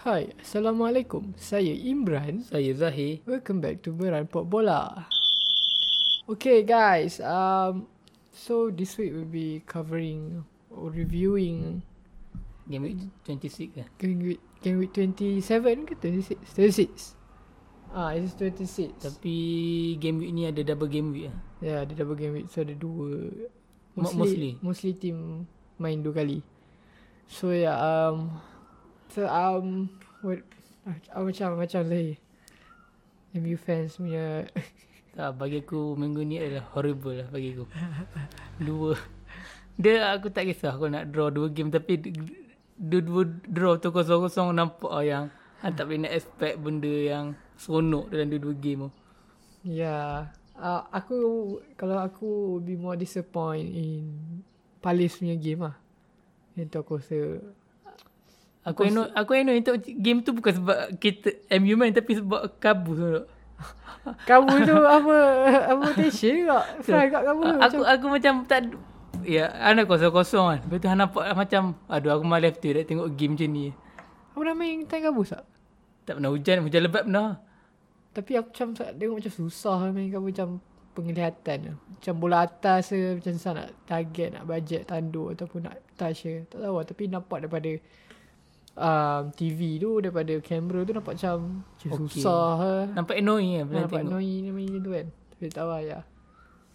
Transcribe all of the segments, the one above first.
Hai, Assalamualaikum. Saya Imran. Saya Zahir. Welcome back to Merampok Bola. Okay guys, um, so this week we'll be covering or reviewing Game week 26 kan? Game Week, Game Week 27 ke 26? 26. Ah, it's 26. Tapi game week ni ada double game week lah. Ya, yeah, ada double game week. So ada dua. Mo- Mostly, mostly. mostly team main dua kali. So yeah, um, so um, what, uh, macam macam Zahir. MU fans punya Tak, bagi aku minggu ni adalah horrible lah bagi aku. dua. Dia aku tak kisah aku nak draw dua game tapi dua-dua draw tu kosong-kosong nampak lah yang ah, tak boleh nak expect benda yang seronok dalam dua-dua game tu. Yeah. Uh, aku kalau aku be more disappoint in Palace punya game lah. Itu aku rasa Aku eno aku eno untuk game tu bukan sebab kita MU main tapi sebab kabus tu. kamu tu apa apa tension juga. Fry kat kamu. aku aku macam tak Ya, anak kosong-kosong kan. Lepas tu Han nampak macam, aduh aku malas tu nak tengok game macam ni. Aku dah main time kabus tak? Tak pernah hujan, hujan lebat pernah. Tapi aku macam tak tengok macam susah main kabus macam penglihatan. Macam bola atas ke macam sana nak target, nak bajet tanduk ataupun nak touch ke. Tak tahu lah. Tapi nampak daripada um, TV tu, daripada kamera tu nampak macam, Okey. susah lah. Nampak annoying kan bila Nampak tengok. annoying dia main macam tu kan. Tapi tak tahu lah ya.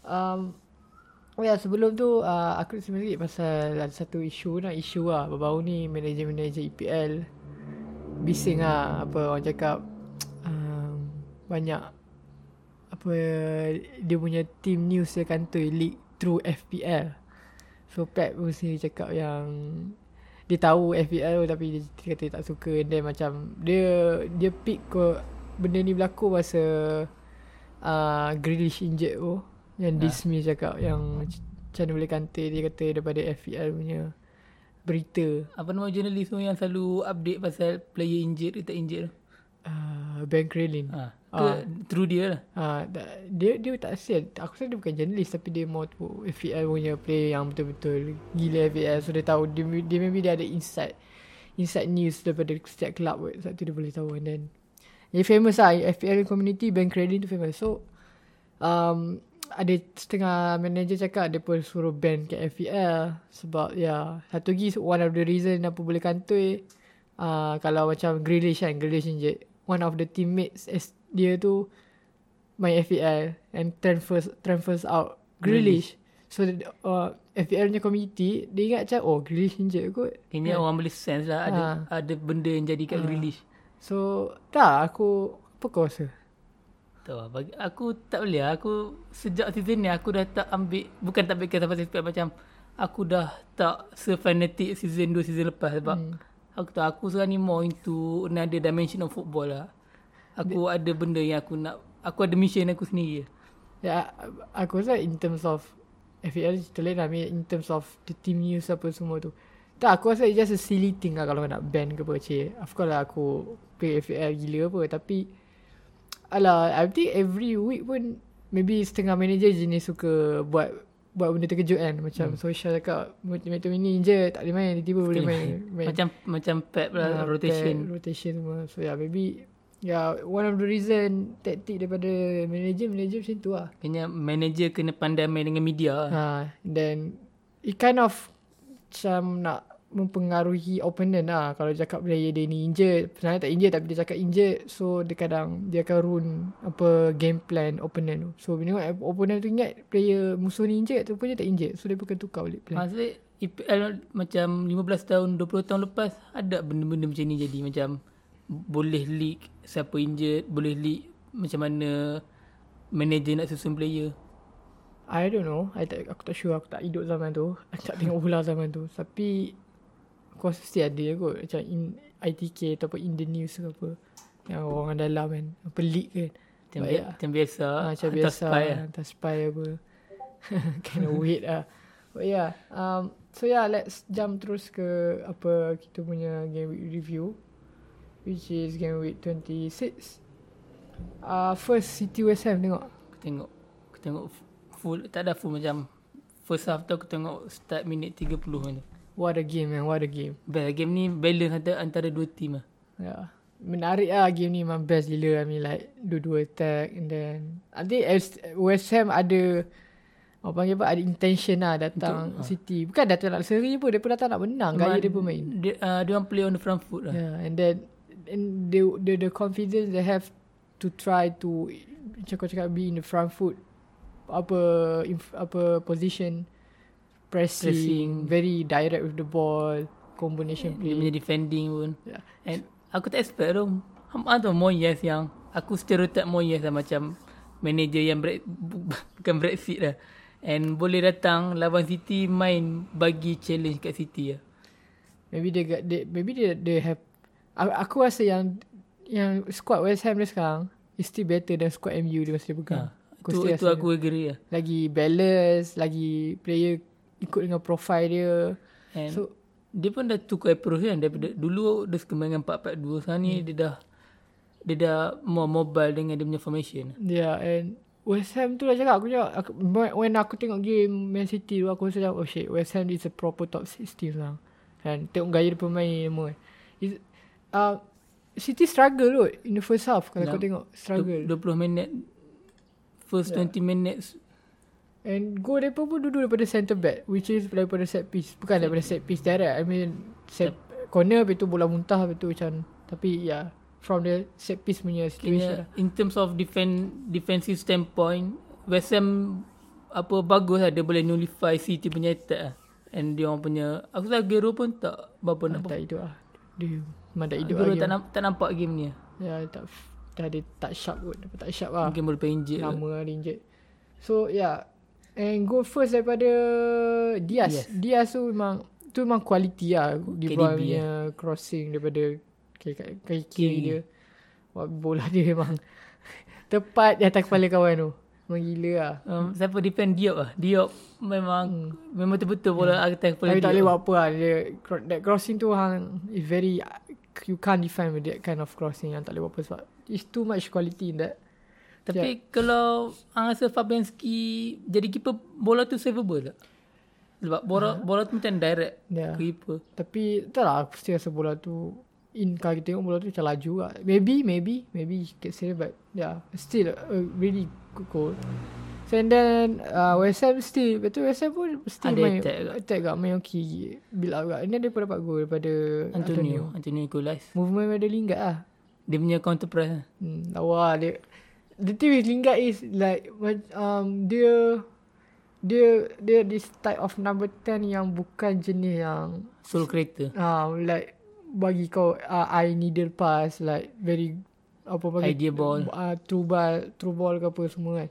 Um, oh ya sebelum tu uh, aku nak sikit pasal ada satu isu lah. Isu lah. Baru-baru ni manager-manager EPL bising lah. Apa orang cakap um, banyak apa dia punya team news dia kantoi leak through FPL. So Pep pun sendiri cakap yang dia tahu FPL tapi dia, dia kata dia tak suka dan macam dia dia pick ko benda ni berlaku masa uh, Grealish injured tu yang Ha. dismiss cakap yang macam boleh kata dia kata daripada FPL punya berita Apa nama jurnalis tu yang selalu update pasal player injured ke tak injured tu? Uh, Ben Crellin. Ha. Ah. Ke through dia lah. Ah, da- dia dia tak sial. Aku rasa dia bukan journalist tapi dia more tu FPL punya player yang betul-betul gila FPL. So dia tahu dia, dia maybe dia ada insight insight news daripada setiap club kot. Sebab tu dia boleh tahu and then dia famous lah FPL community Ben Crellin tu famous. So um, ada setengah manager cakap dia pun suruh ban kat FPL sebab ya yeah, satu lagi one of the reason apa boleh kantoi uh, kalau macam Grealish kan Grealish injured one of the teammates as dia tu main FPL and transfers transfers out Grealish. So uh, FPL punya community dia ingat macam oh Grealish injured kot. Ini orang boleh sense lah ada Ha. ada benda yang jadi kat Grealish. So tak aku apa kau rasa? Tahu lah, bagi aku tak boleh lah. Aku sejak season ni aku dah tak ambil bukan tak ambil kata pasal macam aku dah tak sefanatik season 2 season lepas sebab hmm. Aku tahu aku sekarang ni more into another dimension of football lah. Aku ada benda yang aku nak aku ada mission aku sendiri. Ya aku rasa in terms of FPL cerita lain lah in terms of the team news apa semua tu. Tak aku rasa it's just a silly thing lah kalau nak ban ke apa cik. Of course lah aku play FPL gila apa tapi Alah, I think every week pun maybe setengah manager jenis suka buat buat benda terkejut kan. Macam hmm. social cakap macam ini je tak boleh main, tiba-tiba boleh main. main. Macam macam Pep lah Ah, rotation. pack, rotation semua. So yeah, maybe yeah, one of the reason taktik daripada manager manager macam tu lah. Kena manager kena pandai main dengan media. lah. Ha, then it kind of macam nak mempengaruhi opponent lah. Kalau dia cakap player dia ni injured, sebenarnya tak injured tapi dia cakap injured. So dia kadang dia akan ruin apa game plan opponent tu. So bila tengok opponent tu ingat player musuh ni injured tu pun dia tak injured. So dia bukan tukar balik plan. Maksudnya EPL macam 15 tahun 20 tahun lepas ada benda-benda macam ni jadi macam boleh leak siapa injured, boleh leak macam mana manager nak susun player. I don't know. I tak, aku tak sure. Aku tak hidup zaman tu. Aku tak tengok bola zaman tu. Tapi rasa mesti ada kot. Macam in ITK ataupun in the news ke apa. Yang orang dalam kan. Apa leak kan. Macam, But bi- yeah. macam biasa. Ah, macam hantar biasa. spy lah. Hantar spy apa. kind of weird lah. But yeah. Um, so yeah, let's jump terus ke apa kita punya game week review. Which is game week 26. Uh, first, City West Ham tengok. Aku tengok aku tengok full tak ada full macam first half tu aku tengok start minit 30 macam. What a game man, what a game. Best game ni balance antara, antara dua team lah. Yeah. Menarik lah game ni memang best gila. I mean like dua-dua attack and then I think West Ham ada Orang panggil apa Ada intention lah datang Untuk, City Bukan datang nak seri pun Dia pun datang nak menang Gaya dia pun main Dia, uh, dia orang play on the front foot lah. Yeah, and then and the the the confidence they have to try to macam kau cakap be in the front foot apa inf, apa position pressing, Pressing. very direct with the ball combination Dia play punya defending pun. yeah. And aku tak expect tu. Hampa tu Moyes yang aku stereotype Moyes lah macam manager yang break, bu- bukan Brexit lah. And boleh datang lawan City main bagi challenge kat City lah. maybe they got they, maybe they they have aku rasa yang yang squad West Ham dia sekarang is still better than squad MU dia masa dia pegang. Ha, Aku itu aku agree lah. lagi balance, lagi player ikut dengan profile dia. And So dia pun dah tukar approach kan daripada dulu dia suka main dengan 4-4-2 sekarang ni dia dah dia dah more mobile dengan dia punya formation. Yeah, and West Ham tu dah cakap aku cakap aku, when aku tengok game Man City tu aku rasa macam, oh shit West Ham is a proper top 6 team sekarang. Kan tengok gaya dia pemain semua. Is uh, City struggle kot in the first half kalau Ya. kau tengok struggle. Du- 20 minit first Yeah. 20 minutes And goal mereka pun duduk daripada centre back which is daripada set piece. Bukan daripada set piece direct. I mean set corner habis tu bola muntah habis tu macam tapi yeah from the set piece punya situation. Kena, in terms of defend defensive standpoint West Ham apa bagus lah dia boleh nullify City punya attack lah. And dia orang punya aku rasa Aguero pun tak berapa lah. nak tak hidup lah. Dia memang tak hidup Aguero lagi. tak, namp- tak nampak game ni lah. Ya, tak dah ada tak sharp kot. Dapat tak sharp lah. Mungkin boleh lah. Lama lah dia. So yeah. And go first daripada Diaz. Yes. Diaz tu memang tu memang quality lah. Di KDB bawah punya crossing daripada kaki, kaki kiri dia. Bola dia memang tepat di atas kepala kawan tu. Memang gila lah. Um, siapa defend Diop lah. Diop memang memang betul-betul bola hmm. atas kepala Tapi tak boleh buat apa lah. Dia, that crossing tu hang is very you can't defend with that kind of crossing yang tak boleh buat apa sebab it's too much quality in that. Tapi Ya. kalau Ang rasa Fabianski jadi keeper bola tu savable tak? Sebab bola bola tu macam direct Ya. ke keeper. Tapi tak lah aku still rasa bola tu in kalau kita tengok bola tu macam laju lah. Maybe, maybe, maybe can say but yeah, still a really good goal. So and then uh, West Ham still, betul West Ham pun still Ada main attack kat. attack kat main okay. Build up kat. Then dia pun dapat goal daripada Antonio. Antonio, equalize. Movement daripada Lingard lah. Dia punya counter press. Hmm, lawa dia. The thing with Lingard is like um dia dia dia this type of number 10 yang bukan jenis yang Soul creator. Ah, uh, like bagi kau uh, I needle pass like very apa bagi Idea ball. uh, true ball true ball ke apa semua kan.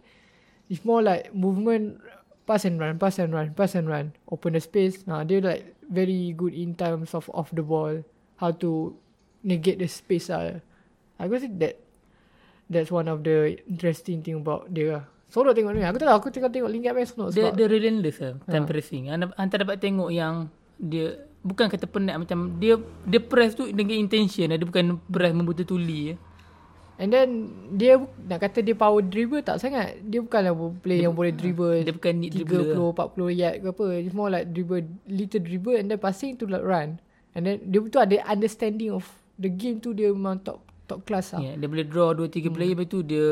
It's more like movement pass and run, pass and run, pass and run. Open the space. Nah, dia like very good in terms of off the ball. How to negate the space lah. Aku rasa that that's one of the interesting thing about dia lah. Sorok tengok ni. Aku tak tahu. Aku tengok tengok Lingard main senang Dia, dia relentless lah Ha. time pressing. Anda dapat tengok yang dia bukan kata penat macam dia dia press tu dengan intention lah. Dia bukan press membutuh tuli ya. And then dia nak kata dia power dribble tak sangat. Dia bukanlah player yang boleh dribble Dia bukan need dribbler. 30 40 yard ke apa. It's more like dribble little dribble and then passing to like run. And then dia betul ada understanding of the game tu dia memang top top class lah. Yeah, dia boleh draw 2 3 player lepas tu dia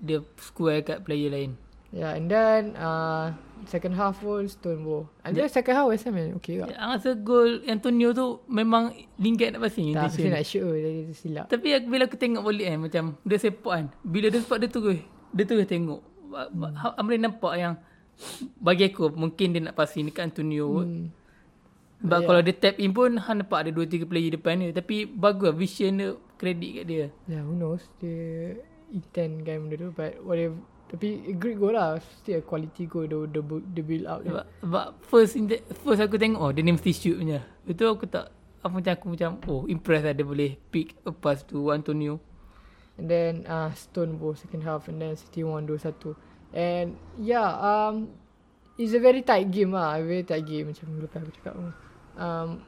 dia square kat player lain. Yeah, and then uh, second half pun Stone Bow. And then second half West Ham okay tak? Yeah, rasa gol Antonio tu memang Lingard nak passing Tak, intention. nak shoot dia, silap. Tapi aku, bila aku tengok balik kan macam dia sepak kan. Bila dia sepak dia terus dia terus tengok. Hmm. boleh nampak yang bagi aku mungkin dia nak passing dekat Antonio. Hmm. Hmm. Sebab yeah. kalau dia tap in pun Han nampak ada 2 3 player depan dia tapi bagus lah vision dia kredit kat dia. Yeah, who knows? Dia intend kan benda tu but whatever. Tapi a great goal lah. Still a quality goal the, the, the build up. Sebab, sebab first in the, first aku tengok oh dia ni mesti shoot punya. Itu aku tak apa macam aku macam oh impress lah dia boleh pick a pass to Antonio. And then uh, Stone Bow second half and then City won 2-1. And yeah, um, it's a very tight game lah. A very tight game macam lepas aku cakap. Um,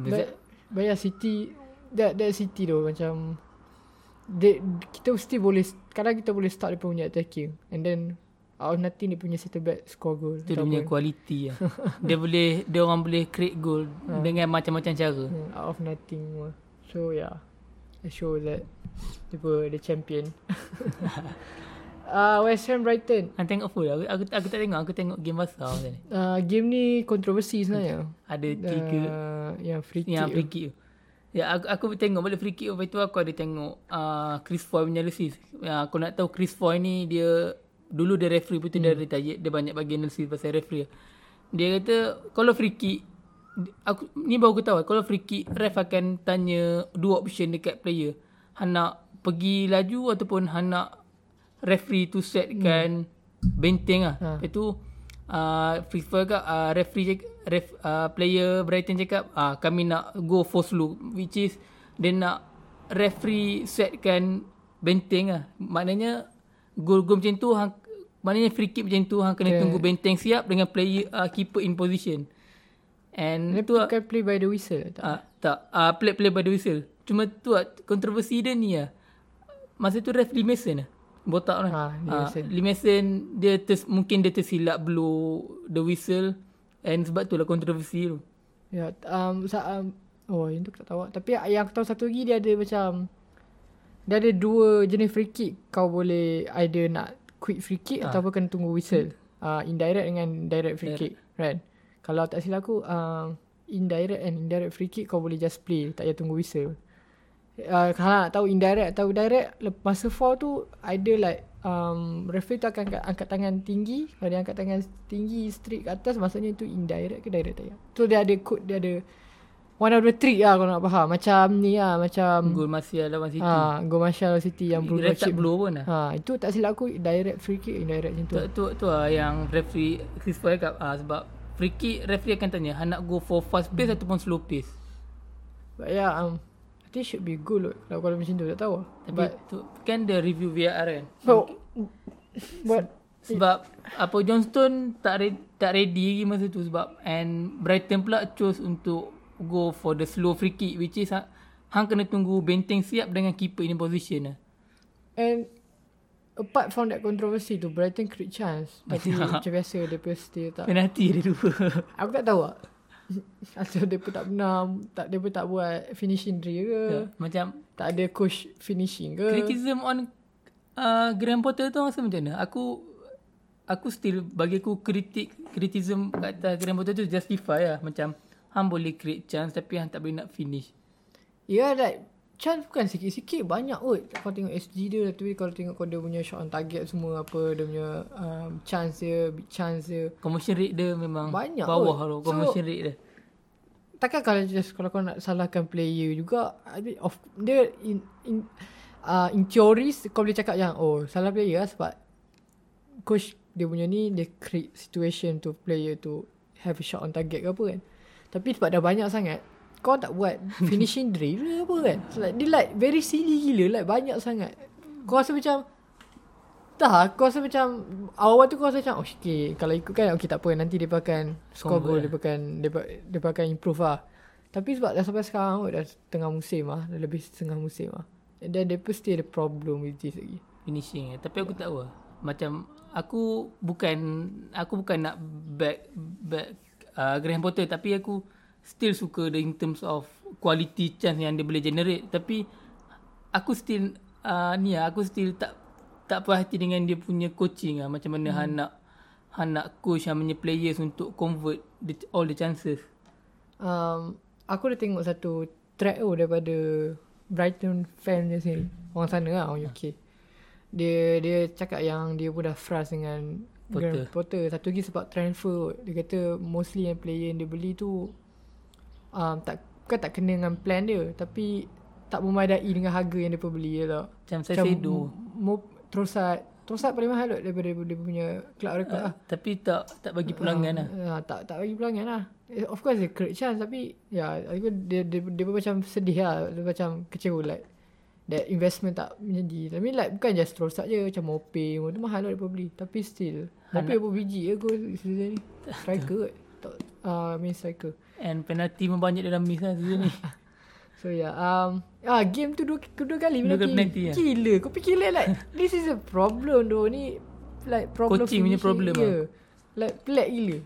but, but yeah, City, that, that City tu macam, they, kita mesti boleh, kadang kita boleh start dia punya attacking. And then out of nothing dia punya center back score goal. Itu dia punya quality lah. dia boleh, dia orang boleh create goal Ha. dengan macam-macam cara. Hmm, out of nothing. So yeah. show that dia pun the champion. uh, West Ham Brighton. Han tengok full. Aku, aku, aku tak tengok. Aku tengok game besar macam ni. Uh, game ni kontroversi sebenarnya. Ada tiga. Uh, yang free kick. Yang tu. free kick tu. Ya, aku, aku tengok balik free kick tu. Lepas tu aku ada tengok uh, Chris Foy punya analysis. Ya, aku nak tahu Chris Foy ni dia... Dulu dia referee pun tu dia retire. Dia banyak bagi analysis pasal referee. Dia kata kalau free kick... Aku, ni baru aku tahu. Kalau free kick, ref akan tanya dua option dekat player. Han nak pergi laju ataupun Han nak referee tu setkan benteng lah. Ha. Lepas tu uh, FIFA kat uh, referee cakap, ref, uh, player Brighton cakap uh, kami nak go for slow which is dia nak referee setkan benteng lah. Maknanya gol-gol macam tu hang, maknanya free kick macam tu hang kena Okay. tunggu benteng siap dengan player uh, keeper in position. And Dia tu bukan play by the whistle tak? Ah, tak. Ah, play play by the whistle. Cuma tu lah, kontroversi dia ni lah. Masa tu ref Lee Mason lah. Botak lah. Ha, Lee Ah. Lee Mason, dia ters, mungkin dia tersilap blow the whistle. And sebab tu lah kontroversi tu. Ya, um, sa, um, oh yang tu aku tak tahu. Tapi yang aku tahu satu lagi dia ada macam dia ada dua jenis free kick. Kau boleh either nak quick free kick Ah. ataupun kena tunggu whistle. Uh, indirect dengan direct free kick, right? Kalau tak silap aku uh, indirect and indirect free kick kau boleh just play, tak payah tunggu whistle. Uh, kalau nak tahu indirect atau direct masa foul tu either like um, referee tu akan angkat, angkat tangan tinggi kalau dia angkat tangan tinggi straight ke atas maksudnya tu indirect ke direct tak payah. So dia ada code dia ada one of the trick lah kalau nak faham macam ni lah macam Gol Martial lawan City. ha, Go Marshall City yang Bruno Ref tak blow pun lah. ha, itu tak silap aku direct free kick indirect macam tu. Tu, tu, tu lah yang referee Chris Foy cakap. Ah, sebab free kick referee akan tanya. Nak go for fast pace Hmm. ataupun slow pace. But yeah um, I think should be good loh kalau kalau macam tu tak tahu. Tapi But tu, kan dia review VAR kan. but, but Sebab apa Johnston tak ready, tak ready lagi masa tu sebab and Brighton pula choose untuk go for the slow free kick which is ha- hang kena tunggu benteng siap dengan keeper in position lah. And apart from that controversy tu Brighton create chance Tapi macam biasa dia pun still tak Penalti dia dua. Aku tak tahu lah Atau dia pun tak pernah tak, Dia pun tak buat finishing drill ke Ya, Macam Tak ada coach finishing ke criticism on uh, Graham Potter tu rasa macam mana? Aku aku still bagi aku kritik criticism kat atas Graham Potter tu justify lah macam hang boleh create chance tapi hang tak boleh nak finish. Ya yeah, like Chance bukan sikit-sikit Banyak kot Kau tengok SG dia Tapi kalau tengok kau dia punya shot on target semua Apa Dia punya um, Chance dia Big chance dia Conversion rate dia memang Banyak bawah kot. tu So- rate dia. Takkan kalau just Kalau kau nak salahkan player juga of, Dia in, in, uh, in theory Kau boleh cakap yang Oh salah player lah Sebab Coach dia punya ni Dia create situation to player to Have a shot on target ke apa kan Tapi sebab dah banyak sangat Kau tak buat Finishing drill ke apa kan so, like, Dia like Very silly gila Like banyak sangat Kau rasa macam tak, kau rasa macam awal tu kau rasa macam oh okay, kalau ikut kan okay tak apa nanti dia akan score goal dia akan dia, dia akan improve lah. Tapi sebab dah sampai sekarang kot, dah tengah musim lah, dah lebih setengah musim lah. And then dia pun still ada problem with this lagi. finishing eh. Tapi aku tak tahu lah. Macam aku bukan aku bukan nak back back uh, Graham Potter tapi aku still suka dia in terms of quality chance yang dia boleh generate tapi aku still uh, ni lah, aku still tak tak puas hati dengan dia punya coaching lah macam mana hmm. Han nak Han nak coach Han punya players untuk convert the, all the chances. Um, aku dah tengok satu track tu daripada Brighton fan dia sendiri. Orang sana lah, orang UK. Dia dia cakap yang dia pun dah frust dengan Potter. Graham Potter. Satu lagi sebab transfer. Dia kata mostly yang player yang dia beli tu um, tak bukan tak kena dengan plan dia tapi tak memadai dengan harga yang dia pun beli je tau. Macam saya sedo. Mo, Trossard. Trossard paling mahal kot daripada dia punya club record lah. Tapi tak tak bagi pulangan lah. Uh, tak tak bagi pulangan lah. Eh, Of course dia create chance tapi ya yeah, dia, dia dia pun macam sedih lah. Dia macam kecewa like that investment tak menjadi. Tapi like bukan just Trossard je macam Mope pun tu mahal lah dia pun beli. Tapi still Mope apa biji je season ni. Striker kot. Tak uh, main striker. And penalti pun banyak dia dah miss lah season ni. So yeah, um, ah game tu dua, dua kali Dua penalti. penalti, ya? Gila, kau fikir like, like this is a problem though. Ni like problem Coaching punya problem ah. yeah. Like pelik gila.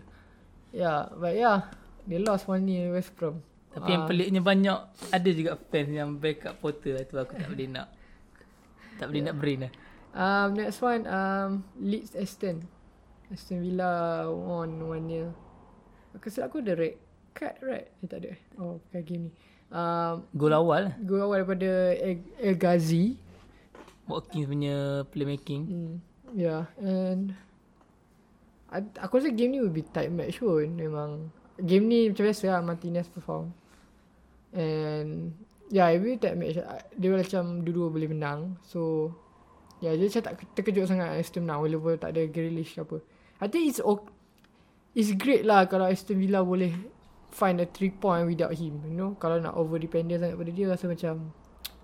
Yeah, but yeah, they lost one ni West Brom. Tapi yang peliknya banyak ada juga fans yang backup Potter lah tu aku tak boleh nak. Tak boleh nak brain lah. Um, next one, um, Leeds Aston. Aston Villa won one year. Silap aku ada red card, right? Eh, tak ada. Oh, bukan game ni. Um, Gol awal gol awal daripada El, El Ghazi. Watkins punya playmaking. Hmm. Yeah, and I- aku rasa game ni will be tight match pun memang. Game ni macam biasa lah Martinez perform. And yeah, it will be tight match. Dia macam dua-dua boleh menang. So yeah, dia macam tak terkejut sangat Aston menang walaupun tak ada Grealish ke apa. I think it's okay. It's great lah kalau Aston Villa boleh find a three point without him. You know, kalau nak over dependent sangat pada dia rasa macam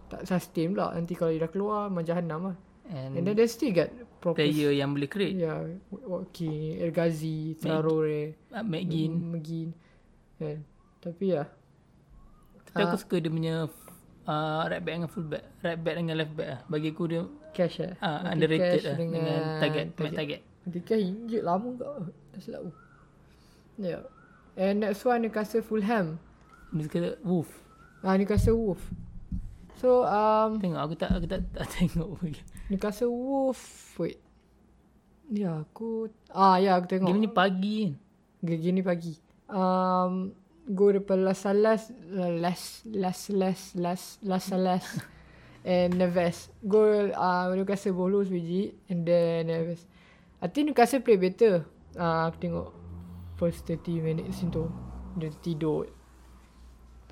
tak sustain pula. Nanti kalau dia dah keluar, macam jahanam lah. And And then they still got proper player yang boleh create. Yeah, Watkins, El Ghazi, Traore, Uh, McGinn. McGinn. Yeah. Tapi ya. Tapi aku suka dia punya uh, right back dengan full back. Right back dengan left back lah. Bagi aku dia Cash eh. uh, Nanti underrated lah. Dengan, target. target. target. Nanti Cash injek lama kau. Tak silap aku. Yeah. And next one Newcastle Fulham. Kata Wolf. Ah Newcastle Wolf. So um Tengok aku tak aku tak, tak tengok. Newcastle Wolf wait. Ya aku ah ya aku tengok. Game ni pagi kan. Gigi ni pagi. Um, go daripada Las Salas, Las, Las, Las, Las, Las Salas and Neves. Go uh, Newcastle bolos biji and then Neves. I think Newcastle play better. Uh, aku tengok first 30 minutes itu. Dia tidur.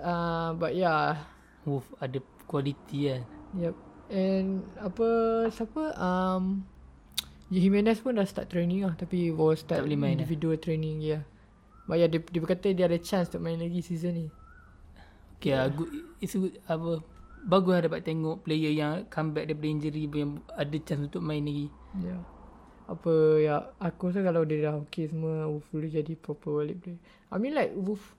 Uh, but yeah. Wolf ada quality kan. Yep. And apa siapa um Jimenez pun dah start training lah tapi baru start Tak boleh main eh? individual training ya. Yeah. But yeah, dia, dia berkata dia ada chance untuk main lagi season ni. Okay yeah. good, it's good, apa, bagus lah dapat tengok player yang comeback daripada injury yang ada chance untuk main lagi. Ya. Yeah. Apa ya aku rasa kalau dia dah okay semua Wolf boleh jadi proper balik player. I mean like Wolf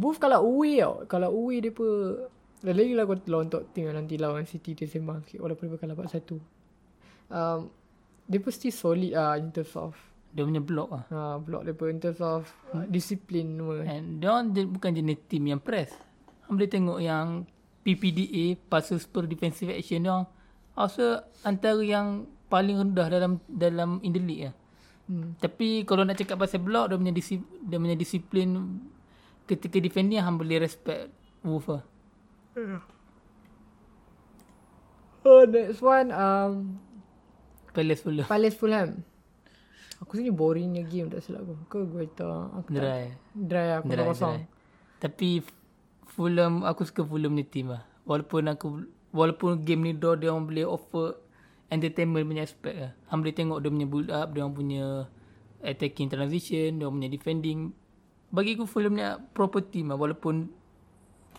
Wolf kalau away tau. Kalau away dia pun lagi lah kau lawan Tottenham nanti lawan City dia sembang sikit walaupun dia dapat satu. Um, dia pun still solid ah in terms of Dia punya block lah. Ha, block dia pun in terms of uh, disiplin semua. And dia orang bukan jenis team yang press. Hang boleh tengok yang PPDA, passes per defensive action dia orang rasa antara yang paling rendah dalam dalam in the league lah. Hmm. Tapi kalau nak cakap pasal block, dia punya, disi, dia punya disiplin ketika defending hang boleh respect Wolf lah. Oh, next one um Palace pula. Palace Fulham. Aku sini boringnya game tak silap aku. Ke gue tak aku tak Dry. dry aku Dry, kosong. dry. Tapi Fulham, aku suka Fulham ni team lah. Walaupun aku, walaupun game ni draw, dia orang boleh offer entertainment punya aspect lah. Hang boleh tengok dia punya build up, dia orang punya attacking transition, dia orang punya defending. Bagi aku Fulham ni proper team lah. Walaupun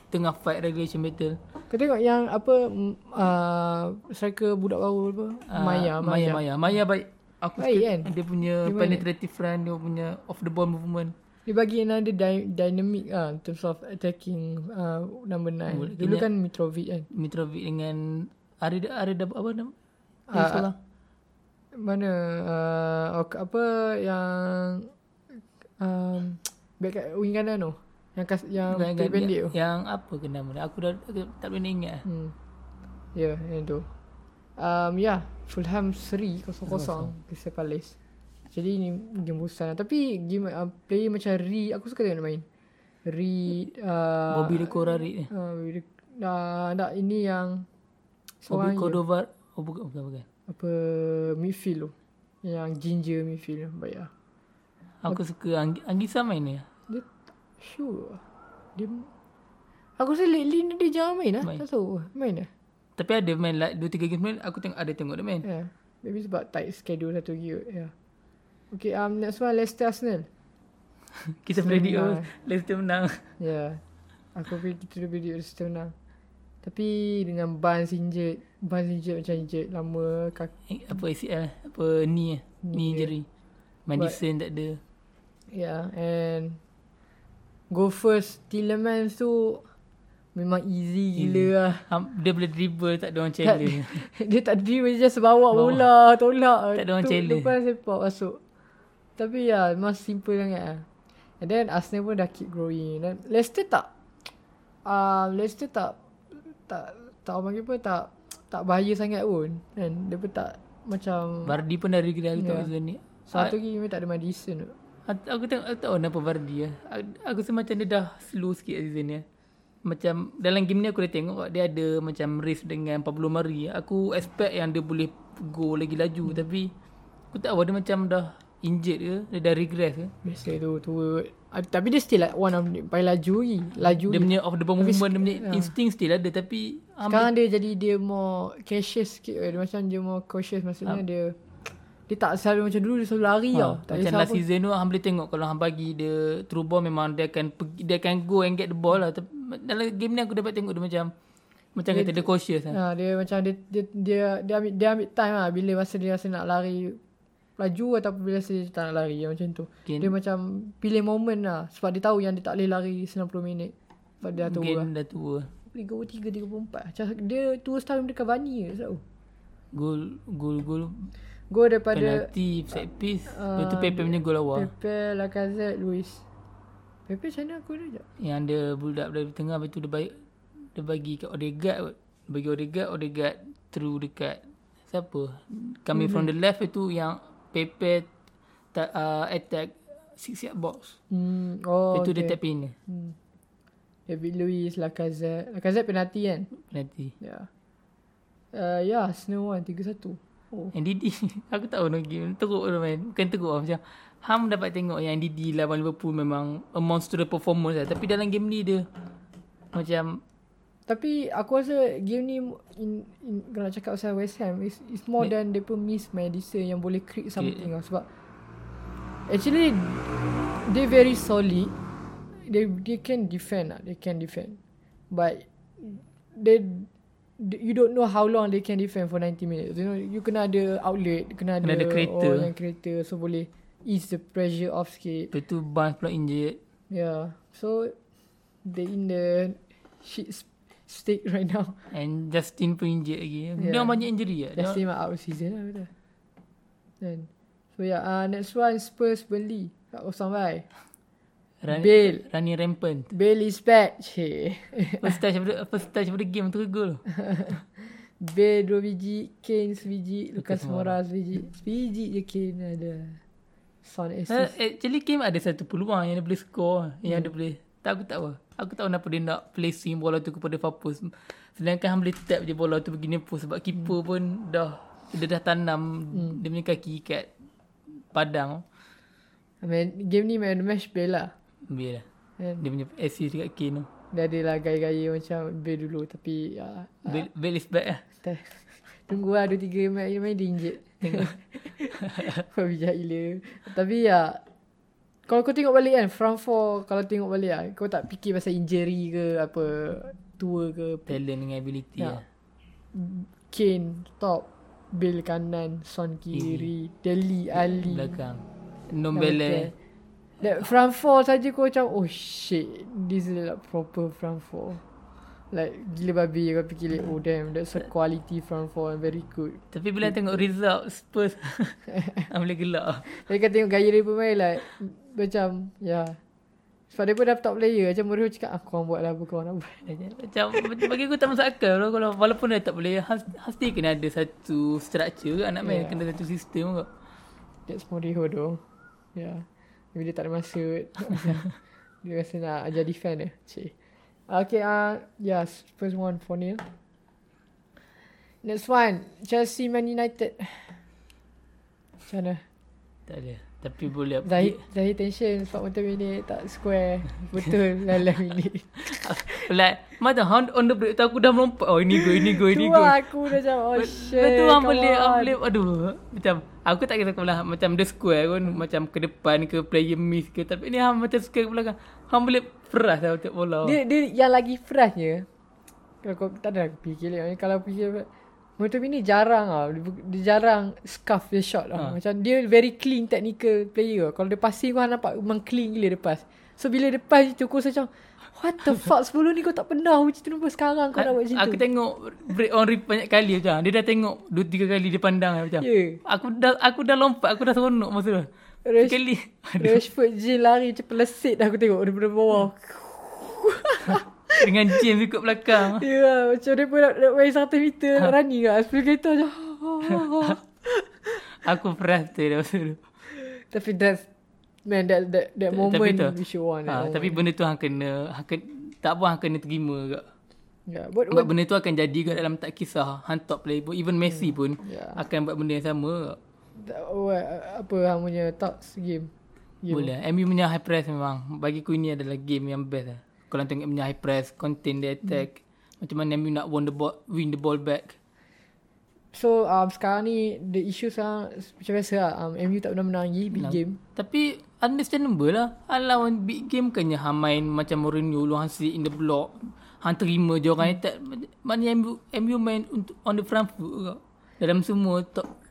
tengah fight regulation battle. Kau tengok yang apa uh, striker budak baru apa? Maya, Maya, Maya. Maya. Maya baik. Aku Baik kan? dia punya Dia penetrative run, dia punya off the ball movement. Dia bagi another dy- dynamic ah in terms of attacking uh, number 9. Boleh. Dulu kan Mitrovic kan. Mitrovic dengan Arida Arida apa nama? Ah, Ah, salah. Mana uh, ok- apa yang um, back kat wing kanan tu. Yang kas, yang pendek tu. yang apa ke nama dia? Aku dah aku tak boleh ingat. Hmm. Ya, yeah, yang tu. Um, ya, yeah, Fulham seri 0-0 Crystal Palace. Jadi ni game bosan lah. Tapi game uh, player macam Reed, aku suka tengok dia main. Reed, uh, Bobby de Corari. uh, Bobby uh, tak, ini yang Bobby. Cordova. Oh bukan bukan bukan. apa midfield tu. Yang ginger midfield. Baik lah. Aku suka Anggi, Anggisa main ni. Dia sure. Dia Aku rasa lately ni dia jarang main lah. Main. Tak tahu. Main lah. Tapi ada main like 2 3 game main aku tengok ada tengok dia main. Yeah. Maybe sebab tight schedule satu lagi kot. Yeah. Okay, um, next one Leicester Arsenal. Kita predict oh, Menang. Leicester menang. Yeah. Aku fikir kita dia Leicester menang. Tapi dengan Barnes injured. Barnes injured macam injured lama. Kaki. Eh, apa ACL apa knee eh. Knee injury. Madison tak ada. Yeah, and go first Tillemans tu memang easy gila lah. Ham, dia boleh dribble tak ada orang challenge. dia tak dribble dia just bawa bola tolak. Tak ada orang challenge. Depan sepak masuk. Tapi ya memang simple sangat lah. And then Arsenal pun dah keep growing. Dan Leicester tak uh, Leicester tak tak tak orang panggil apa tak tak bahaya sangat pun kan dia pun tak macam Vardy pun regret aku Ya. tengok season ni. satu lagi memang tak ada Madison tu. Aku, tengok aku tahu kenapa Vardy lah. Aku, aku rasa macam dia dah slow sikit season ni. Macam dalam game ni aku dah tengok dia ada macam race dengan Pablo Mari. Aku expect yang dia boleh go lagi laju hmm. tapi aku tak tahu dia macam dah injured ke, dia dah regress ke. Biasa tu tua. Uh, tapi dia still like one of the paling laju lagi. Laju Dia punya off the ball movement, dia punya ya. instinct still ada tapi ambil Sekarang dia jadi dia more cautious sikit. Dia macam dia more cautious maksudnya dia dia tak selalu macam dulu dia selalu lari Ha, tau. Tak macam last season tu hang boleh tengok kalau hang bagi dia through ball memang dia akan pergi, dia akan go and get the ball lah. Tapi dalam game ni aku dapat tengok dia macam macam kata dia cautious lah. Ha, dia macam dia dia dia, dia ambil dia ambil time lah bila masa dia rasa nak lari laju ataupun bila dia tak nak lari macam tu. Okay. Dia macam pilih moment lah sebab dia tahu yang dia tak boleh lari 90 minit. Sebab dia tua lah. Game dah tua. Boleh go 3 34. Macam dia tua setahun dekat Cavani ke tahu. Gol gol gol Go daripada penalty set piece. Ah, Lepas tu Pepe punya gol awal. Pepe, Lacazette, Luis. Pepe macam mana aku jap. Yang dia build up dari tengah lepas tu dia bagi dia bagi kat Odegaard kot. Dia bagi Odegaard, Odegaard through dekat siapa? Coming from the left itu yang Pepe ta, uh, attack six yard box. Hmm. Oh. Lepas tu dia okay. tap in. Hmm. David Luiz, Lacazette. Lacazette penalti kan? Penalty. Ya. Yeah. Uh, ya, yeah, Snow One 3-1. Oh. Didi Aku tahu no game Teruk tu main Bukan teruk lah Macam Ham dapat tengok Yang Didi lawan Liverpool Memang A monster performance lah Tapi dalam game ni dia Macam Tapi aku rasa game ni in, in, kalau cakap pasal West Ham is is more than pun miss Madison yang boleh create something lah. Sebab actually they very solid. They they can defend lah. They can defend. But they you don't know how long they can defend for 90 minutes. You know you kena ada outlet kena ada, Kena ada creator. oh, yang creator. So boleh ease the pressure off sikit. Lepas tu Barnes pula injured. Yeah. So they in the shit s- state right now And Justin pun injured lagi Yeah. Dia orang banyak injury lah Just Dia team out of season lah betul. Then so yeah, uh, next one Spurs Burnley kat kosong bye. run, Bale. Running rampant Bale is back. First touch the, first touch the game tu gol Bale 2 biji, Kane sebiji, Lucas Moura sebiji. Sebiji je Kane ada. Son uh, assist. Actually Kim ada satu peluang Yang dia boleh score Yang dia boleh Tak aku tak tahu Aku tak tahu kenapa dia nak placing bola tu kepada Fapus Sedangkan Han boleh tap je bola tu pergi nempus Sebab keeper Hmm. pun dah Dia dah tanam Dia punya kaki kat Padang I mean, game ni man match lah. Biar lah Kan? Dia punya assist dekat Kane tu Dia ada lah gaya-gaya macam Bale dulu tapi ya, Bale, Bale is back lah Tak. Tunggu lah 2-3 match dia main dia injet. Tengok Kau bijak gila. Tapi ya kalau kau tengok balik kan front four kalau tengok balik lah kau tak fikir pasal injury ke apa tua ke Talent dengan ability Ya. lah. Kane top. Bill kanan Son kiri Deli Ali. Belakang. Nombele That front four saja kau macam oh shit this is like proper front four like gila babi kau fikir like, oh damn that's a quality front four and very good. Tapi bila tengok result Spurs Han boleh gelak. Tapi kau tengok gaya dia pemain like Macam Ya. Sebab dia pun dah top player Macam Mourinho cakap ah, Korang buat lah apa korang nak buat. Macam bagi aku tak masuk akal lah kalau walaupun dia tak boleh has, Pasti kena ada satu structure kan nak main Yeah. kena satu sistem kot. That's Mourinho though. Ya. Maybe dia tak ada masa. Dia rasa nak ajar defend dia Cik Okay uh, Yeah Spurs one 4-0 Next one Chelsea Man United Macam mana Tak ada. Tapi boleh Zahid, Zahid tension Sebab mata minit Tak square Betul Dalam minit like macam on, on the break tu aku dah melompat. Oh ini go ini go ini go. lah aku dah macam Oh shit Betul come boleh boleh aduh macam aku tak kira kepala macam the square pun macam ke depan ke player miss ke tapi ni hang macam square ke belakang. Hang boleh peras lah untuk bola. Dia, dia yang lagi freshnya Kalau kau tak ada aku fikir lagi Kalau fikir Motor ni jarang lah dia, jarang scuff dia shot lah Ha. Macam dia very clean technical player Kalau dia passing kau nampak memang clean gila dia pass So bila dia pass kau rasa macam What the fuck sebelum ni kau tak pernah macam tu Kenapa sekarang kau nak buat macam Aku tu tengok break on replay banyak kali macam. Dia dah tengok dua tiga kali dia pandang macam. Yeah. Aku dah aku dah lompat, aku dah seronok masa tu. Rash- Sekali. Rashford je lari macam pelesit dah aku tengok daripada bawah Dengan James ikut belakang. Ya yeah, macam dia pun nak, nak main 100 meter nak running kat 10 kereta je. Aku frustrated dah masa tu. Tapi that's man that that that moment tu. we should want. Ha, tapi moment. benda tu hang kena, hang kena tak apa hang kena terima juga. yeah, but, but benda tu akan jadi juga dalam tak kisah hang top player pun. Even Messi pun Yeah. akan buat benda yang sama. What, apa hang punya thoughts game? game. Boleh. MU punya high press memang. Bagi aku ini adalah game yang best lah. Kalau tengok punya high press, contain the attack. Macam mana MU nak win the ball, win the ball back. So um, sekarang ni the issue sekarang macam biasa lah. Um, MU tak pernah menang lagi big game. Tapi understandable lah. Lawan big game kan hang main macam Mourinho lu hang sit in the block. Hang terima je orang attack. Maknanya MU, MU main untuk on the front foot juga. Dalam semua top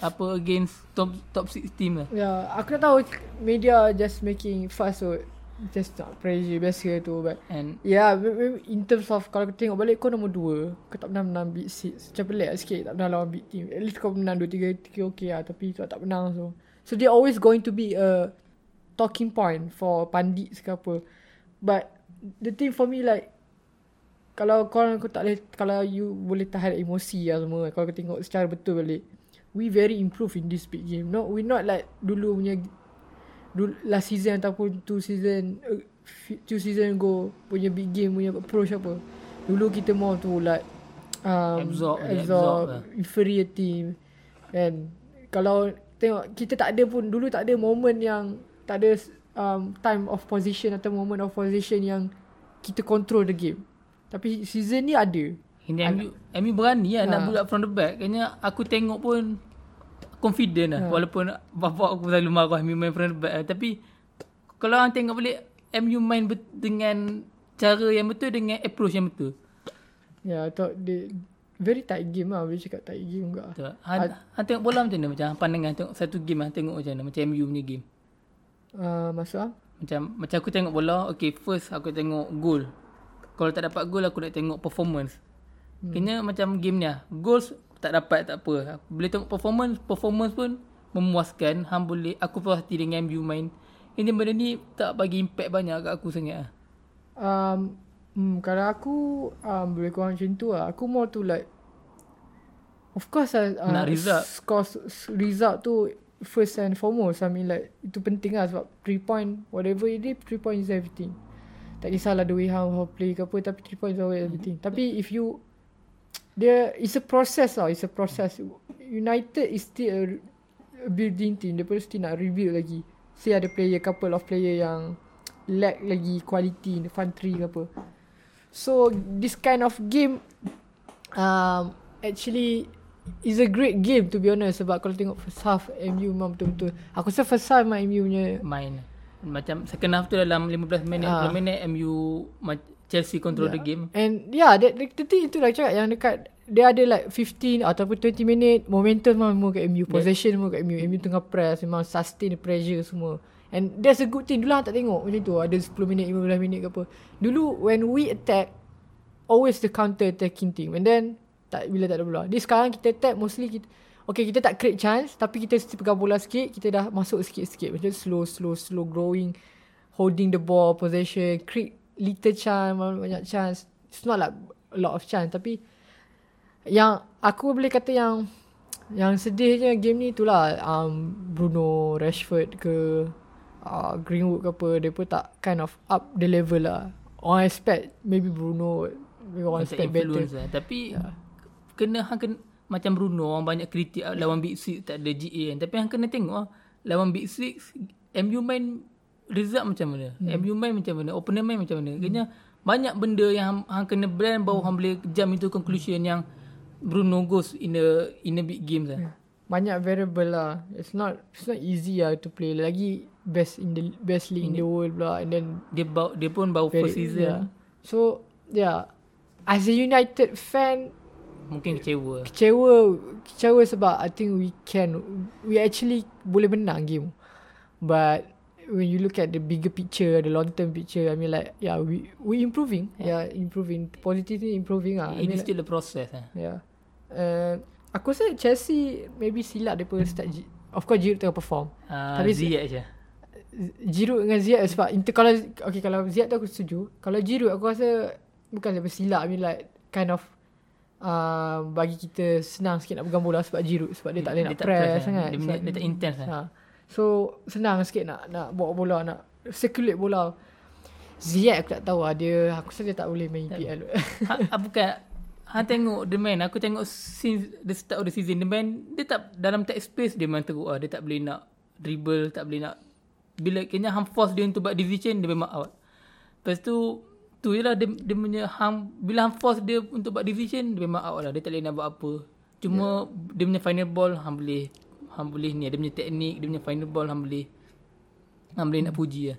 apa against top top 6 team lah. Ya, yeah, aku tak tahu media just making fuss so just nak pressure biasa tu but And Yeah, in terms of kalau kau tengok balik kau nombor 2, kau tak pernah menang big six. Macam pelik lah sikit tak pernah lawan big team. At least kau menang 2 3 3 okey lah tapi kau tak menang so. So they always going to be a talking point for pandits ke apa. But the thing for me like kalau kau kau tak boleh kalau you boleh tahan emosi lah semua kalau kau tengok secara betul balik we very improve in this big game. Not we not like dulu punya dulu, last season ataupun two season uh, two season ago punya big game punya approach apa. Dulu kita more to like um, Absorb, absorb, absorb lah. inferior team and kalau tengok kita tak ada pun dulu tak ada moment yang tak ada um, time of position atau moment of position yang kita control the game. Tapi season ni ada ini MU, MU berani lah nak Ha. build up from the back. Kayaknya aku tengok pun confident lah. Walaupun bapak aku selalu marah MU main from the back lah. Tapi kalau orang tengok balik MU main bet- dengan cara yang betul dengan approach yang betul. ya yeah, thought they very tight game lah boleh cakap tight game juga Betul. Han, han tengok bola macam mana? Macam pandangan tengok satu game han tengok macam mana? Macam MU punya game. uh, masuk ah Macam macam aku tengok bola, okay first aku tengok goal. Kalau tak dapat goal aku nak tengok performance. Hmm. Kena macam game ni lah. Goals tak dapat tak apa. Boleh tengok performance, performance pun memuaskan. Hang boleh aku puas hati dengan MU main. Ini benda ni tak bagi impact banyak kat aku sangat lah. um, hmm, kalau aku um, boleh kurang macam tu lah aku more to like of course lah uh, Nak result. score result tu first and foremost I mean like itu penting lah sebab 3 point whatever it is 3 point is everything tak kisahlah the way how, how play ke apa tapi 3 points is always everything tapi if you dia it's a process lah it's a process United is still a, a building team dia pun still nak rebuild lagi say ada player couple of player yang lack lagi quality in the front three ke apa so this kind of game um, actually is a great game to be honest sebab kalau tengok first half MU memang betul-betul aku rasa first half memang MU punya Main. Macam second half tu dalam 15 minit, Ah. 20 minit MU ma- Chelsea control the game. And yeah, that, the, the thing itulah cakap yang dekat dia ada like 15 ataupun 20 minit momentum memang semua kat MU. Possession semua kat MU. MU tengah press memang sustain pressure semua. And that's a good thing. Dulu hang tak tengok macam tu. Ada 10 minit, 15 minit ke apa. Dulu when we attack, always the counter attacking team. And then tak bila tak ada bola. Dia sekarang kita attack mostly kita Okay kita tak create chance Tapi kita still pegang bola sikit Kita dah masuk sikit-sikit Macam slow slow slow growing Holding the ball Possession Create little chance Banyak chance. It's not like a lot of chance Tapi Yang Aku boleh kata yang Yang sedihnya game ni itulah um, Bruno Rashford ke uh, Greenwood ke apa Dia pun tak kind of up the level lah. Orang expect Maybe Bruno Maybe orang Macam expect better. lah. Tapi kena hang kena macam Bruno orang banyak kritik ah, lawan Big Six tak ada GA kan. Tapi hang kena tengok ah, lawan Big Six MU main result macam mana. Hmm. MU main macam mana. Opponent main macam mana. Kena banyak benda yang hang, hang kena blend baru hang boleh jump into conclusion yang Bruno goes in the in the big games lah. banyak variable lah. It's not it's not easy lah to play. Lagi best in the best league in the world pula and then Dia bau, dia pun baru first season. Yeah. So yeah, as a United fan, Mungkin kecewa. kecewa kecewa sebab I think we can we actually boleh menang game. But when you look at the bigger picture, the long term picture, I mean like yeah, we we improving. Yeah, improving. Positively improving ah. I It mean is still a process lah. Yeah. Uh, aku rasa Chelsea maybe silap dia pun start G- Of course Giroud tengah perform. Uh, Tapi- Ziyech je. Giroud dengan Ziyad sebab inter, kalau okay kalau Ziyad tu aku setuju. Kalau Giroud aku rasa bukan lepas silap I mean like kind of uh, bagi kita senang sikit nak pegang bola sebab Giroud sebab dia tak boleh nak press, kan. sangat. Dia, Sebab- dia tak intense kan. Ha. So senang sikit nak nak bawa bola nak circulate bola. Ziyech aku tak tahu lah dia aku dia tak boleh main EPL. ha, ha, bukan Han tengok dia main Aku tengok Since the start of the season Dia main Dia tak Dalam tag space Dia memang teruk lah Dia tak boleh nak Dribble Tak boleh nak Bila kayaknya Han force dia untuk buat division Dia memang out Lepas tu Tu je lah dia, dia punya Han Bila Han force dia Untuk buat division Dia memang out lah Dia tak boleh nak buat apa Cuma yeah. Dia punya final ball Han boleh Han boleh ni Dia punya teknik Dia punya final ball Han boleh Han boleh nak puji lah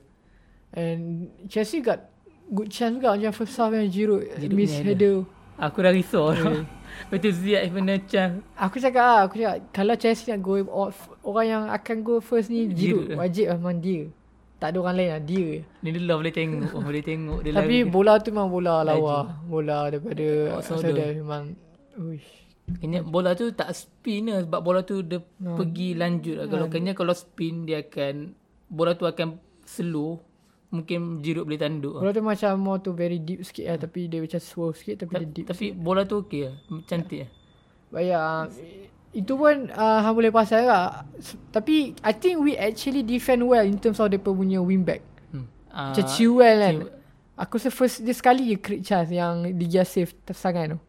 And Chelsea got good chance juga macam first half yang Giroud, Giroud miss header. Aku dah risau yeah. Lepas tu Ziyech punya chance Aku cakap lah, aku cakap kalau Chelsea nak go off, orang yang akan go first ni Giroud. Giroud. Wajib lah memang dia. Tak ada orang lain lah, dia. Ni dia lah boleh tengok Boleh tengok dia Tapi lari. bola tu memang bola lawa. Bola daripada Oh, Outsider memang Uish. Kayaknya bola tu tak spin lah Sebab bola tu dia Hmm. pergi lanjut lah Kalau kayaknya kalau spin dia akan Bola tu akan slow Mungkin Giroud boleh tanduk. Bola tu macam more tu very deep sikit lah Tapi dia macam swerve sikit Tapi dia deep Tapi bola tu okey lah Cantik lah But yeah, itu pun uh, hang boleh pasal lah. Tapi I think we actually defend well in terms of dia punya wing back. hmm. uh, Macam Chilwell kan. Aku rasa first dia sekali je create chance yang dia save tersangan tu.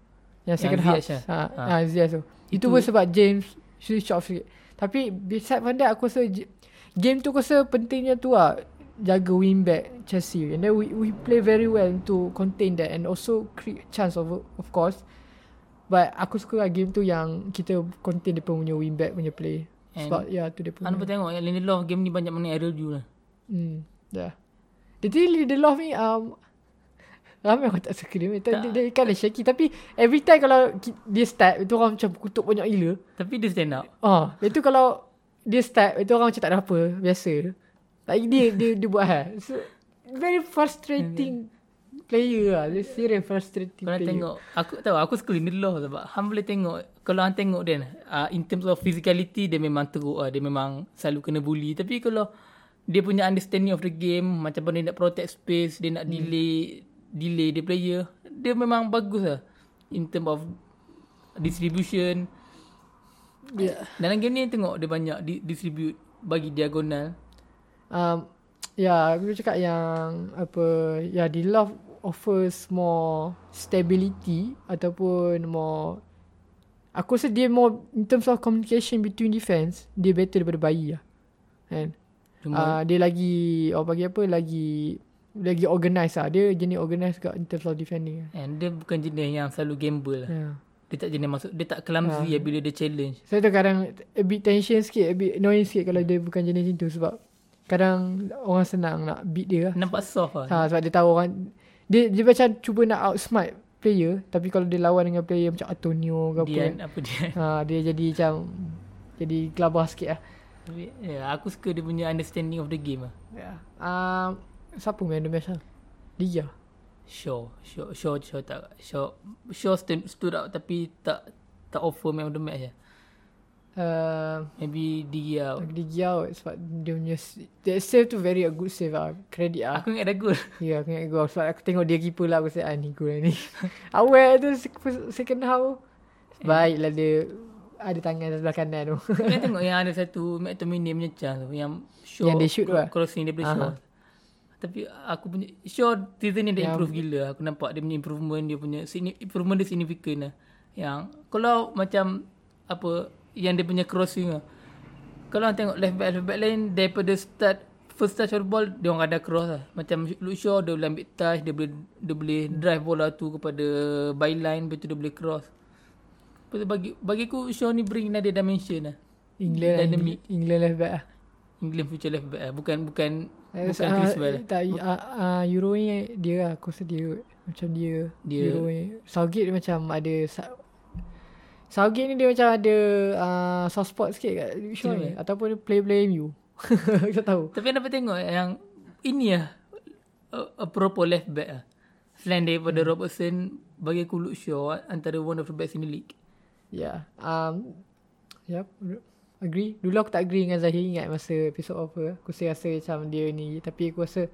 Yang second Yang half. Ziyech Ha, lah. ha. Ziyech tu. Itu, pun sebab James switch off sikit. Tapi beside from that aku rasa game tu aku rasa pentingnya tu lah jaga wing back Chelsea and then we we play very well to contain that and also create chance of of course but aku suka lah game tu yang kita contain dia punya wing back punya play And sebab ya tu dia punya Anda pun tengok yang Lindelof game ni banyak mana aerial view lah Hmm, tadi the love ni um, Ramai orang tak suka dia. Dia, dia, dia kan dia shaky. Tapi every time kalau dia start, itu orang macam kutuk banyak gila. Tapi dia stand up Ah, itu kalau dia start, itu orang macam tak ada apa. Biasa. Tapi dia, dia, dia buat hal. So, very frustrating player lah. Dia serious frustrating Kalau player. tengok Aku tahu Aku suka Lindelof sebab Han boleh tengok Kalau Han tengok dia uh, In terms of physicality Dia memang teruk lah Dia memang selalu kena bully Tapi kalau Dia punya understanding of the game Macam mana dia nak protect space Dia nak delay Delay dia player Dia memang bagus lah In terms of Distribution Yeah. Dalam game ni tengok Dia banyak di, distribute Bagi diagonal Um, ya, aku cakap yang apa, ya, di love offers more stability ataupun more Aku rasa dia more in terms of communication between defense dia better daripada bayi lah. Kan? Cuma Uh, dia lagi orang bagi apa lagi lagi organize lah. Dia jenis organize kat in terms of defending lah. And dia bukan jenis yang selalu gamble lah. Ya. Dia tak jenis masuk Dia tak clumsy lah bila dia challenge Saya tu kadang a bit tension sikit, a bit annoying sikit kalau dia bukan jenis macam tu sebab kadang orang senang nak beat dia lah. Nampak soft lah Ha, sebab dia tahu orang dia dia macam cuba nak outsmart player tapi kalau dia lawan dengan player macam Antonio ke apa Dia kan, apa dia ha, dia jadi macam jadi gelabah sikit lah. Ya, aku suka dia punya understanding of the game lah. Ya. Um, siapa main the match lah? Dia. Shaw, Shaw, Shaw, Shaw tak, Shaw, Shaw stood, stood out tapi tak tak offer man of the match lah. Uh, Maybe dia dia out sebab dia punya that save tu very a good save lah. Credit lah. Aku ingat dah gol. Ya, aku ingat gol. Sebab aku tengok dia keeper lah. Aku cakap, ah ni gol lah ni. Awal tu second half. Baiklah dia ada tangan sebelah kanan tu. Kau tengok yang ada satu McTominay punya chance tu. Yang Shaw Yang dia shoot tu lah. crossing dia Aha. Shaw. Tapi aku punya Shaw season ni dia Yang- improve gila. Aku nampak dia punya improvement dia punya improvement dia significant lah. Yang kalau macam apa yang dia punya crossing lah. Kalau orang tengok left back left back lain daripada start first touch of ball dia orang ada cross lah. Macam Luke Shaw dia boleh ambil touch, dia boleh dia boleh drive bola tu kepada byline lepas tu dia boleh cross. Lepas tu bagi bagi aku Shaw ni bring another dimension lah. England lah. Dynamic. England left back lah. England future left back lah. Bukan bukan bukan ah, Chris. Tak, uh, uh, Euro dia lah. Aku rasa dia macam dia. Dia- Euro. Southgate dia macam ada... Southgate ni dia macam ada uh, soft spot sikit kat Shaw ni. Ataupun dia play-play MU. Aku tak tahu. Tapi dapat tengok yang ini lah a, a proper left back lah. Selain daripada Hmm. Robertson bagi aku Luke Shaw antara one of the best in the league. Ya. Yeah. Um, yep. Agree. Dulu aku tak agree dengan Zahir ingat masa episode offer. Aku rasa macam dia ni. Tapi aku rasa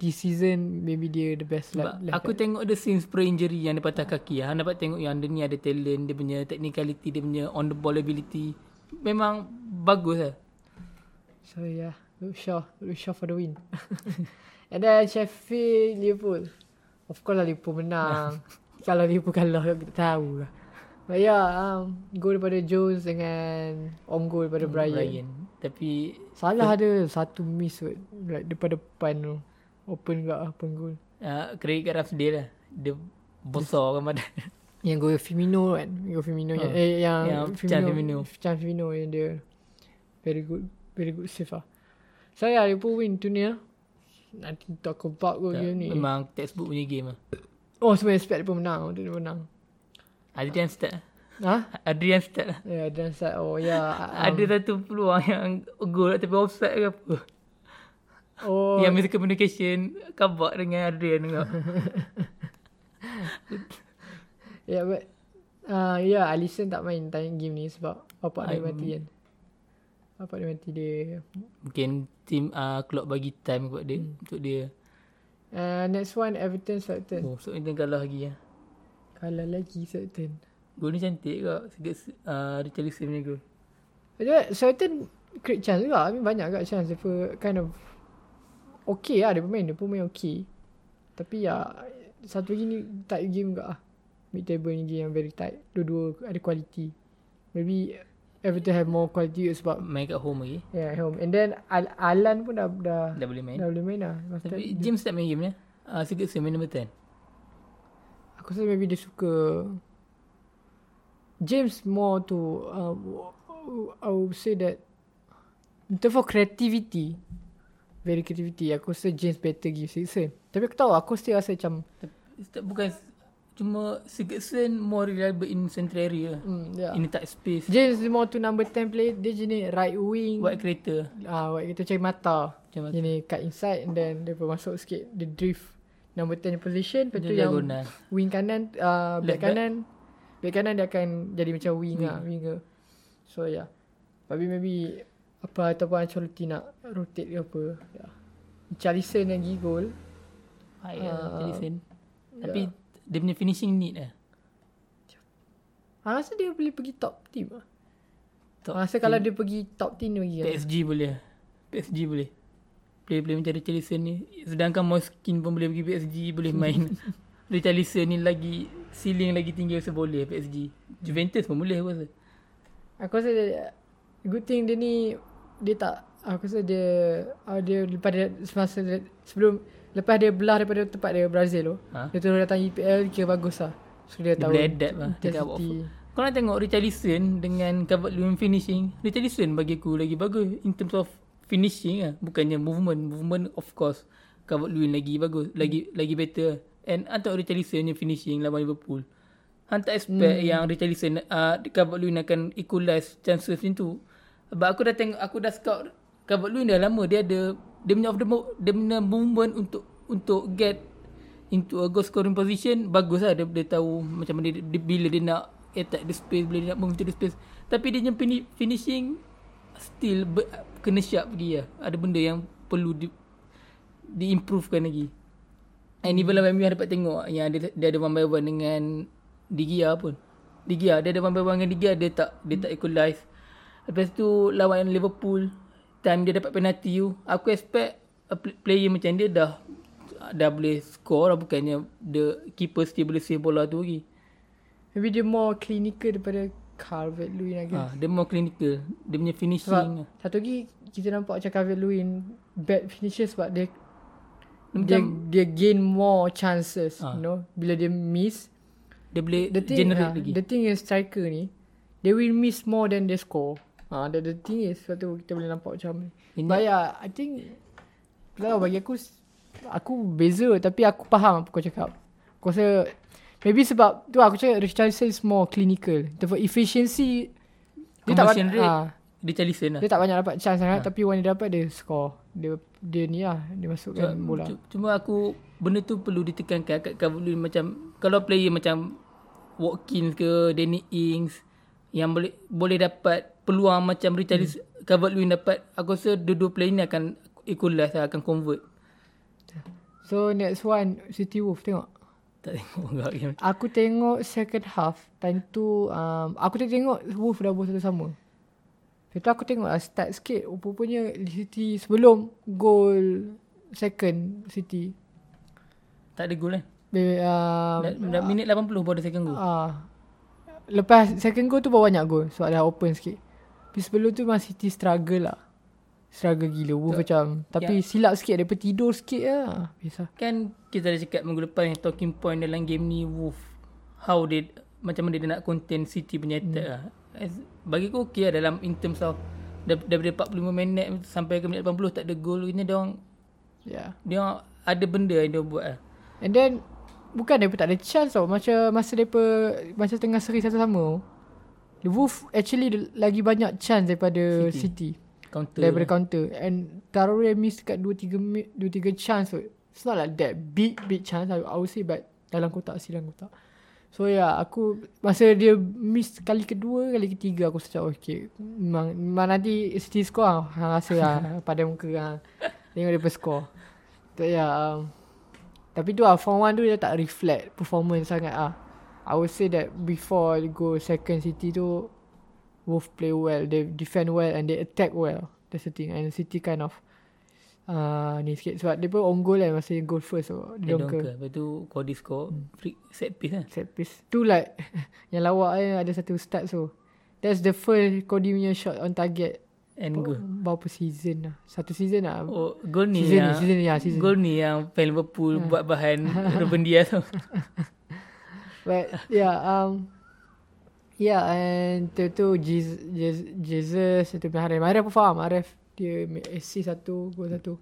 this season maybe dia the best Sebab lah. aku tengok dia since pre-injury yang dia patah kaki. Han dapat tengok yang dia ni ada talent, dia punya technicality, dia punya on the ball ability. Memang bagus lah. So yeah, Luke Shaw, Luke Shaw for the win. And then Sheffield Liverpool. Of course lah Liverpool menang. Kalau Liverpool kalah kita tahu lah. But yeah, um, goal daripada Jones dengan on goal daripada Brian. Brian. Tapi Salah ada satu miss kot. Like daripada depan tu. Open gak open goal. uh, kredit kat Ramsdale lah. Dia besar kan badan. Yang gol Firmino kan. Gol Firmino yang, eh yang, Yang Firmino, Firmino. Can Firmino yang dia very good very good save lah. So yeah, Liverpool win tu ni lah. Nanti talk about kot game ni. Memang textbook punya game lah. Oh sebab expect dia menang. Dia menang. Adrian start. Ha? Adrian start lah. Ya, yeah, dan start. Oh ya. Yeah, Ada satu peluang yang gol tapi offside ke apa. Oh. Yang mesti communication kabak dengan Adrian tengok. Ya, yeah, but. Uh, ya, yeah, Alisson tak main time game ni sebab bapak dia mati kan. Bapak dia mati dia. Mungkin team uh, Klopp bagi time buat dia. Untuk dia. Uh, next one, Everton Southampton. Oh, so kalah lagi lah. Kalah lagi Southampton. Gol ni cantik kak. Sikit uh, Richarlison punya gol. Jadi Southampton create chance juga. I mean banyak agak chance. Dia pun kind of okay lah dia pemain. Dia pemain okay. Tapi ya satu lagi ni tight game juga lah. Mid table ni game yang very tight. Dua-dua ada quality. Maybe Everton have more quality sebab Main kat home lagi. yeah home. And then Al- Alan pun dah dah, Dah boleh main. dah boleh main lah. Masa Tapi James tak main game ni. Uh, sikit main number 10. Aku rasa maybe dia suka James more to um, I would say that in terms of creativity very creativity aku rasa James better give Sigurdsson tapi aku tahu aku still rasa macam bukan cuma Sigurdsson more reliable in central area. hmm, yeah. In tight space. James more to number 10 player dia jenis right wing Buat creator. ah uh, kita cari mata jenis cut inside and then dia masuk sikit dia drift number 10 punya position lepas tu Dia yang diagonal. wing kanan uh, back back. kanan back kanan dia akan jadi macam wing lah winger so yeah tapi maybe apa ataupun Ancelotti nak rotate ke apa yeah. Charlison lagi gol Baik lah Ah, Richarlison. Tapi dia punya finishing need lah. Ah, rasa dia boleh pergi top team lah Top rasa kalau dia pergi top team dia pergi kan PSG boleh lah. PSG boleh. Player-player macam Richarlison ni. Sedangkan Moskin pun boleh pergi PSG. Boleh main. Richarlison ni lagi ceiling lagi tinggi rasa boleh PSG. Juventus pun boleh aku rasa. Aku rasa dia, good thing dia ni dia tak aku rasa dia uh, dia lepas dia semasa dia, sebelum lepas dia belah daripada tempat dia Brazil tu Ha? dia terus datang EPL kira bagus lah so dia, Dia tahu boleh adapt lah. Dia Kau nak tengok Richarlison dengan Calvert Lewin finishing. Richarlison bagi aku lagi bagus in terms of finishing lah. Bukannya movement. Movement of course. Calvert Lewin lagi bagus. Lagi lagi better. And antara Richarlison yang finishing lawan Liverpool. Han tak expect yang Richarlison uh, Calvert Lewin akan equalize chances macam tu. Sebab aku dah tengok, aku dah scout Calvert Lewin dah lama. Dia ada, dia punya, off the dia punya movement untuk untuk get into a goal scoring position bagus lah dia, dia tahu macam mana dia, dia, bila dia nak attack the space bila dia nak move into the space tapi dia punya fini- finishing still ber, kena sharp lagi lah ada benda yang perlu di, diimprovekan lagi. And even lah MU dapat tengok yang dia, dia ada one by one dengan Digia pun. Digia dia ada one by one dengan Digia dia tak dia tak equalize lepas tu lawan Liverpool time dia dapat penalty tu aku expect a pl- player macam dia dah dah boleh score lah bukannya the keeper still boleh save bola tu lagi. Maybe dia more clinical daripada Calvert Lewin lagi. Ha, dia more clinical. Dia punya finishing sebab satu lagi kita nampak macam Calvert Lewin bad finisher sebab dia dia dia, macam dia gain more chances Ah. you know. Bila dia miss dia boleh the thing generate ah, lagi. the thing is striker ni they will miss more than they score. Ah the, the thing is sebab tu kita boleh nampak macam ni. Ini- but yeah I think lah bagi aku aku beza tapi aku faham apa kau cakap. Aku rasa maybe sebab tu aku cakap Richardson is more clinical the efficiency dia tak banyak rate ah, dia Charlison lah dia tak banyak dapat chance sangat Ah. tapi when dia dapat dia score dia dia ni lah dia masukkan bola Cu- Cuma aku benda tu perlu ditekankan kat Cavalier macam kalau player macam Watkins ke Danny Ings yang boleh boleh dapat peluang macam Richarlison hmm. Calvert-Lewin dapat aku rasa dua-dua player ni akan equalize lah, akan convert. So next one City Wolf tengok. Tak tengok enggak game. Aku tengok second half time tu um, aku tengok tengok Wolf dah bola satu sama. Lepas tu aku tengok uh, start sikit rupanya City sebelum gol second City. Tak ada gol kan? Be, uh, Dah, dah minit 80 baru ada second goal. uh, lepas second goal tu baru banyak gol. So ada open sikit. Tapi sebelum tu memang City struggle lah. Struggle gila. Wolf macam. Tapi Ya. silap sikit. Daripada tidur sikit lah. Biasa. Kan kita dah cakap minggu yang talking point dalam game ni Wolf. How they macam mana dia nak contain City punya attack hmm. lah. As, bagi aku okey lah dalam in terms of dar- daripada 45 minit sampai ke minit 80 tak ada gol ni dia orang Yeah. dia orang ada benda yang dia buat lah. And then bukan mereka tak ada chance tau. Macam masa mereka macam tengah seri satu sama. The Wolf actually lagi banyak chance daripada City. City Counter. daripada counter. And Traore miss dekat 2-3 mi- 2-3 chance tu. It's not like that big big chance I, I would say but dalam kotak silang kotak. So ya yeah, aku masa dia miss kali kedua kali ketiga aku cakap okay memang, memang nanti City score. Hang rasa lah pada muka hang. Tengok dia score. Tu ya um, tapi tu lah form 1 tu dia tak reflect performance sangat ah. I would say that before go second City tu Wolf play well, they defend well and they attack well. That's the thing. And City kind of uh, ni sikit sebab dia pun on goal kan masa goal first so Dia dia dongker. dongker Lepas tu Cody score free set piece lah. set piece. Tu like yang lawak eh ada satu start so. That's the first Cody punya shot on target. And goal. Berapa season lah. Satu season lah. Oh, gol ni season yang ni, season ni, ya, season. Gol ni yang fan Liverpool buat bahan Ruben Dias tu. But yeah, um, yeah, and tu tu Jesus, Jesus itu punya Arif. Arif pun faham. Arif dia assist satu, gol satu.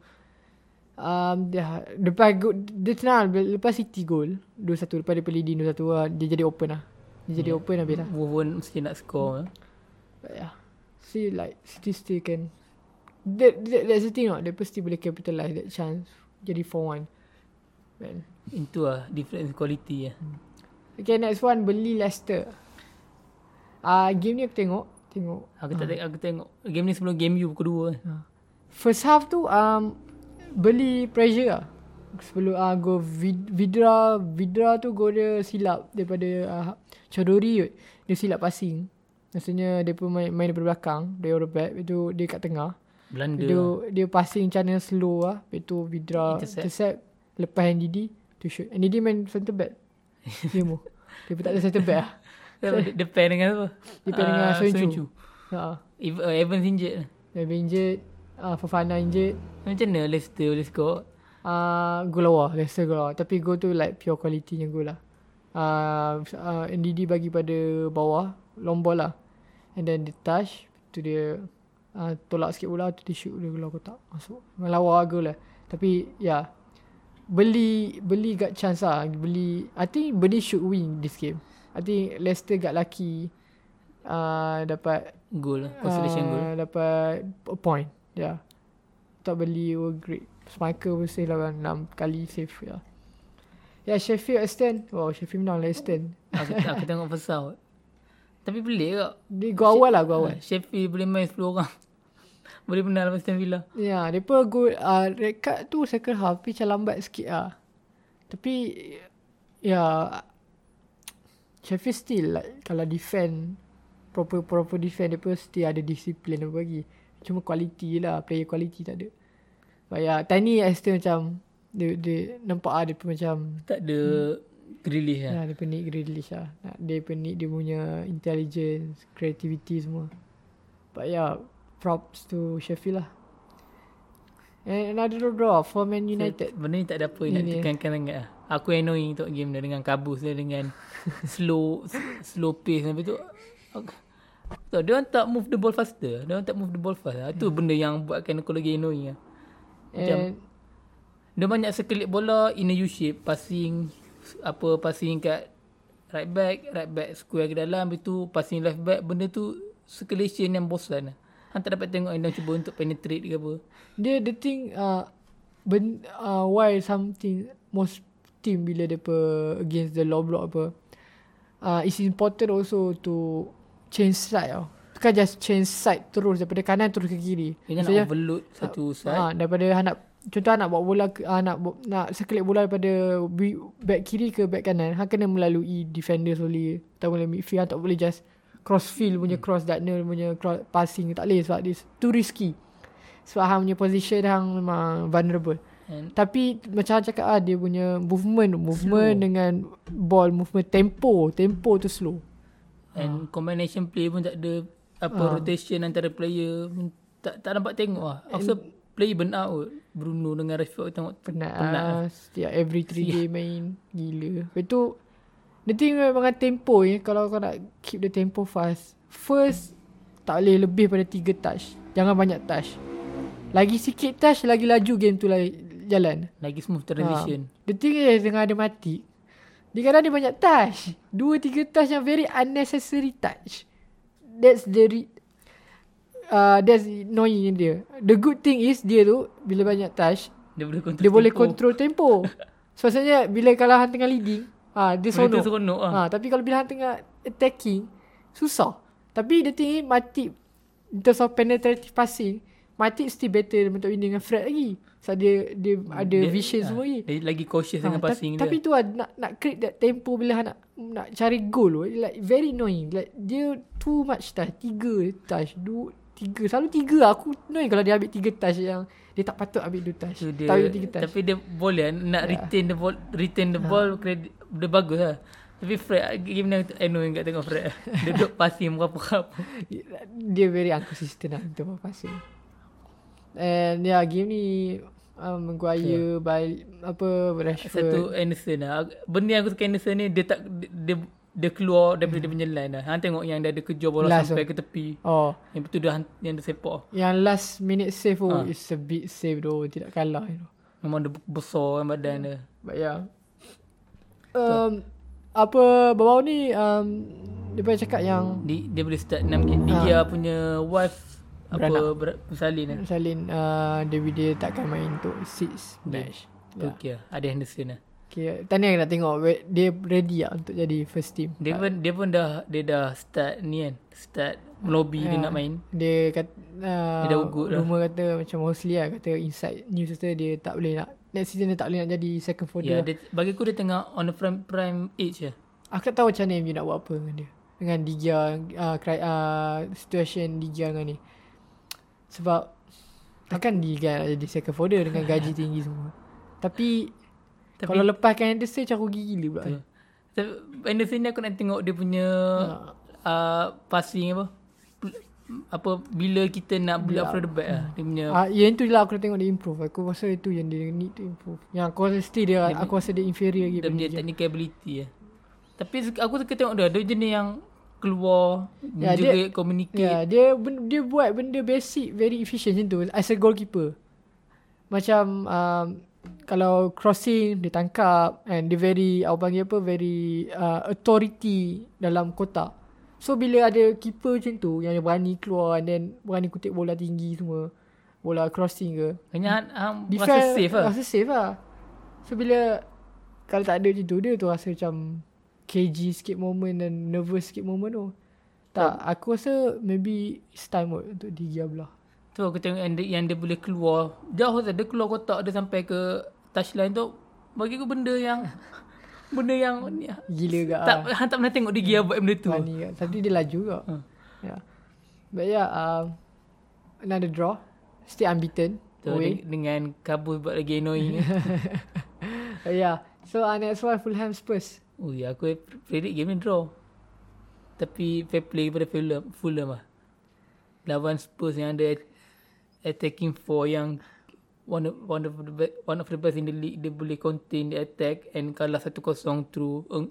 Um, dia, lepas go, dia tenang lepas City gol 2-1 lepas dia leading 2-1 uh, dia jadi open lah. Dia jadi open habis lah. Pun mesti nak score. But yeah. See like City still can that, that, that's the thing no. Dia pasti boleh capitalize that chance. Jadi 4-1. Man. Itu lah difference quality lah. Okay next one beli Leicester. Ah uh, game ni aku tengok. Tengok. Aku tak tengok, aku tengok game ni sebelum game you pukul 2 kan. First half tu um, beli pressure lah. Sebelum uh, go vid, Vidra Vidra tu go dia silap daripada uh, Chodori kot. Dia silap passing. Maksudnya dia pun main, main daripada belakang. Dia over back. Lepas tu dia kat tengah. Belanda Dia, lah. dia passing macam mana slow lah. Lepas tu Vidra Intercept. intercept. Lepas NDD tu shoot. NDD main center back. dia mu. Dia pun tak ada center back lah. Depan dengan apa? Depan dengan Ah, Soyuncu. Soyuncu. Ha. Uh, Evans injured. Dia injured. Uh, Fafana injured. Macam mana Leicester boleh score? Uh, gol lawa. Leicester gol lawa. Tapi gol tu like pure quality nya gol lah. Uh, uh, NDD bagi pada bawah. Long ball lah. And then dia touch. Tu dia uh, tolak sikit bola. Tu dia shoot dia gol kotak. Masuk. Memang lawa gol lah. Tapi ya. Yeah, beli beli got chance lah. Beli. I think beli should win this game. I think Leicester got lucky. Uh, dapat Goal lah. Consolation goal. uh, Dapat a point. Ya. Yeah. Tak beli were great. Spiker pun save lah 6 kali save ya. Yeah. Ya yeah, Sheffield Aston. Wow Sheffield menang lah Aston. Aku, aku tengok half. Tapi pelik kak. Dia go awal lah go awal. Sheffield boleh main 10 orang. boleh menang lepas Aston Villa. Ya, yeah, depa go uh, red card tu second half tapi macam lambat sikit lah. Tapi ya yeah, Sheffield still like kalau defend proper proper defend depa still ada disiplin apa bagi. Cuma quality lah, player quality tak ada. But ya, tiny Aston macam dia, dia nampak ah dia pun macam Tak ada Grealish lah. Ya, dia penik Grealish lah. Nak- Dia penik dia punya intelligence, creativity semua. But yeah, props to Sheffield lah. And another draw for Man United. Benda ni tak ada apa nak Ini. tekankan sangat lah. Aku annoying tengok game dia dengan kabus dia dengan slow slow pace habis tu. Aku, tak, dia orang tak move the ball faster. Dia orang tak move the ball fast. Lah. Itu benda yang buatkan aku lagi annoying lah. And Dia banyak sekelip bola in a U shape, passing apa passing kat right back, right back square ke dalam, habis tu passing left back, benda tu circulation yang bosan lah. Han tak dapat tengok yang dia cuba untuk penetrate ke apa. dia the thing uh, ben, uh, why something most team bila depa against the low block apa uh, it's important also to change side tau. Bukan just change side terus daripada kanan terus ke kiri. Dia nak overload satu side. Ha, daripada Han nak contoh nak bawa bola ke, uh, nak nak circulate bola daripada back kiri ke back kanan, hang kena melalui defender solely atau melalui midfield, hang tak boleh just cross field punya cross diagonal punya cross passing tak boleh sebab this too risky. Sebab hang punya position hang memang vulnerable. And Tapi macam hang cakap ah dia punya movement, movement Slow. dengan ball movement tempo, tempo tu slow. and combination play pun tak ada apa Ah. rotation antara player tak tak nampak tengok lah. Aku rasa player burn out kot. Bruno dengan Rashford tengok Penat, Penat penat lah. Setiap every 3 day main. Gila. Lepas tu, the thing memang tempo ni, kalau kau nak keep the tempo fast, first, tak boleh lebih pada 3 touch. Jangan banyak touch. Lagi sikit touch, lagi laju game tu lah jalan. lagi smooth transition. Ha. The thing is, dengan ada mati, dia kadang dia banyak touch. Dua, tiga touch yang very unnecessary touch. That's the re- uh, that's annoying dia. The good thing is dia tu bila banyak touch Dia boleh control dia boleh tempo. control tempo. So maksudnya bila kalau hang tengah leading, ah dia Boleh seronok. tu seronok ah. Ah tapi kalau bila hang tengah attacking, susah. Tapi the thing is Matip in terms of penetrative passing, Matip still better untuk win dengan Fred lagi. So dia dia ada Dia- vision ah, semua lagi. Dia lagi cautious Ah, dengan ta- passing tapi dia. tu lah nak nak create that tempo bila nak nak cari goal tu like very annoying. Like dia too much touch, tiga touch, dua tiga selalu tiga lah. aku annoying kalau dia ambil tiga touch yang dia tak patut ambil dua touch. So dia, tak ambil tiga touch. tapi dia boleh lah, nak Ya. retain the ball retain the ball credit, dia bagus lah. Tapi Fred game ni annoying kat tengok Fred. dia duduk passing berapa-apa. dia very inconsistent lah untuk passing. And yeah, game ni um, Maguire, bal, apa Rashford. Satu Anderson lah. Benda yang aku suka Anderson ni dia tak dia, dia, keluar daripada dia punya line lah. Hang tengok yang dia ada kejar bola Last sampai tu. ke tepi. Oh, Yang betul dia yang dia sepak. yang last minute save oh, Ah. is a big save though, tidak kalah know. Memang dia besar kan badan dia. But yeah. Um, apa baru ni um, dia pernah cakap yang Dia, dia boleh start 6 game. Dia punya wife apa Beranak. ber, bersalin kan. Salin uh, David dia takkan main untuk six match. Tu okey lah. Ada Henderson lah. Okay, tanya nak tengok dia ready lah untuk jadi first team. Dia pun dia pun dah dia dah start ni kan. Start lobby dia nak main. Dia kata uh, Dia dah ugut. Rumor kata macam mostly lah kata inside news kata dia tak boleh nak next season dia tak boleh nak jadi second for Ya, dia. dia, bagi aku dia tengah on the prime, prime age lah. Aku tak tahu macam mana MU nak buat apa dengan dia. Dengan Digia uh, uh, situation Digia dengan ni. Sebab takkan Digia nak jadi second for dia dengan gaji tinggi semua. Tapi, Tapi- kalau lepaskan Anderson macam rugi gila pula. Tu. Tapi Anderson ni aku nak tengok dia punya uh, passing apa. Apa bila kita nak build up from the back lah. Dia punya Ah, yang tu lah aku nak tengok dia improve. Aku rasa itu yang dia need to improve. Yang aku rasa still dia, aku rasa dia inferior lagi. dia punya technical ability lah. Tapi suka- aku suka tengok dia. Dia jenis yang keluar, Ya, juga dia- communicate. Ya, dia dia buat benda basic very efficient macam tu as a goalkeeper. Macam um, kalau crossing dia tangkap and dia very apa panggil apa very uh, authority dalam kotak. So bila ada keeper macam tu yang dia berani keluar and then berani kutip bola tinggi semua, bola crossing ke. Hanya hang, hang rasa Defend- safe lah. Rasa safe lah. So bila kalau tak ada macam tu dia tu rasa macam cagey sikit moment dan nervous sikit moment tu. Tak, aku rasa maybe it's time kot untuk Digia belah. Tu aku tengok yang dia, yang dia boleh keluar. Jauh tu dia keluar kotak dia sampai ke touchline tu. Bagi aku benda yang benda yang ni, Gila gak tak hang tak pernah tengok dia Gia buat benda tu. Funny kat. Tapi dia laju juga. Hmm. Yeah. But yeah, um, another draw. Still unbeaten. Tu away. de- dengan kabus buat lagi annoying. Yeah. So uh, next one Fulham Spurs. Ya aku predict game ni draw. Tapi fair play pada Fulham, Fulham lah. Lawan Spurs yang ada attacking four yang one of, one of the best, one of the best in the league dia boleh contain the attack and kalah 1-0 through um,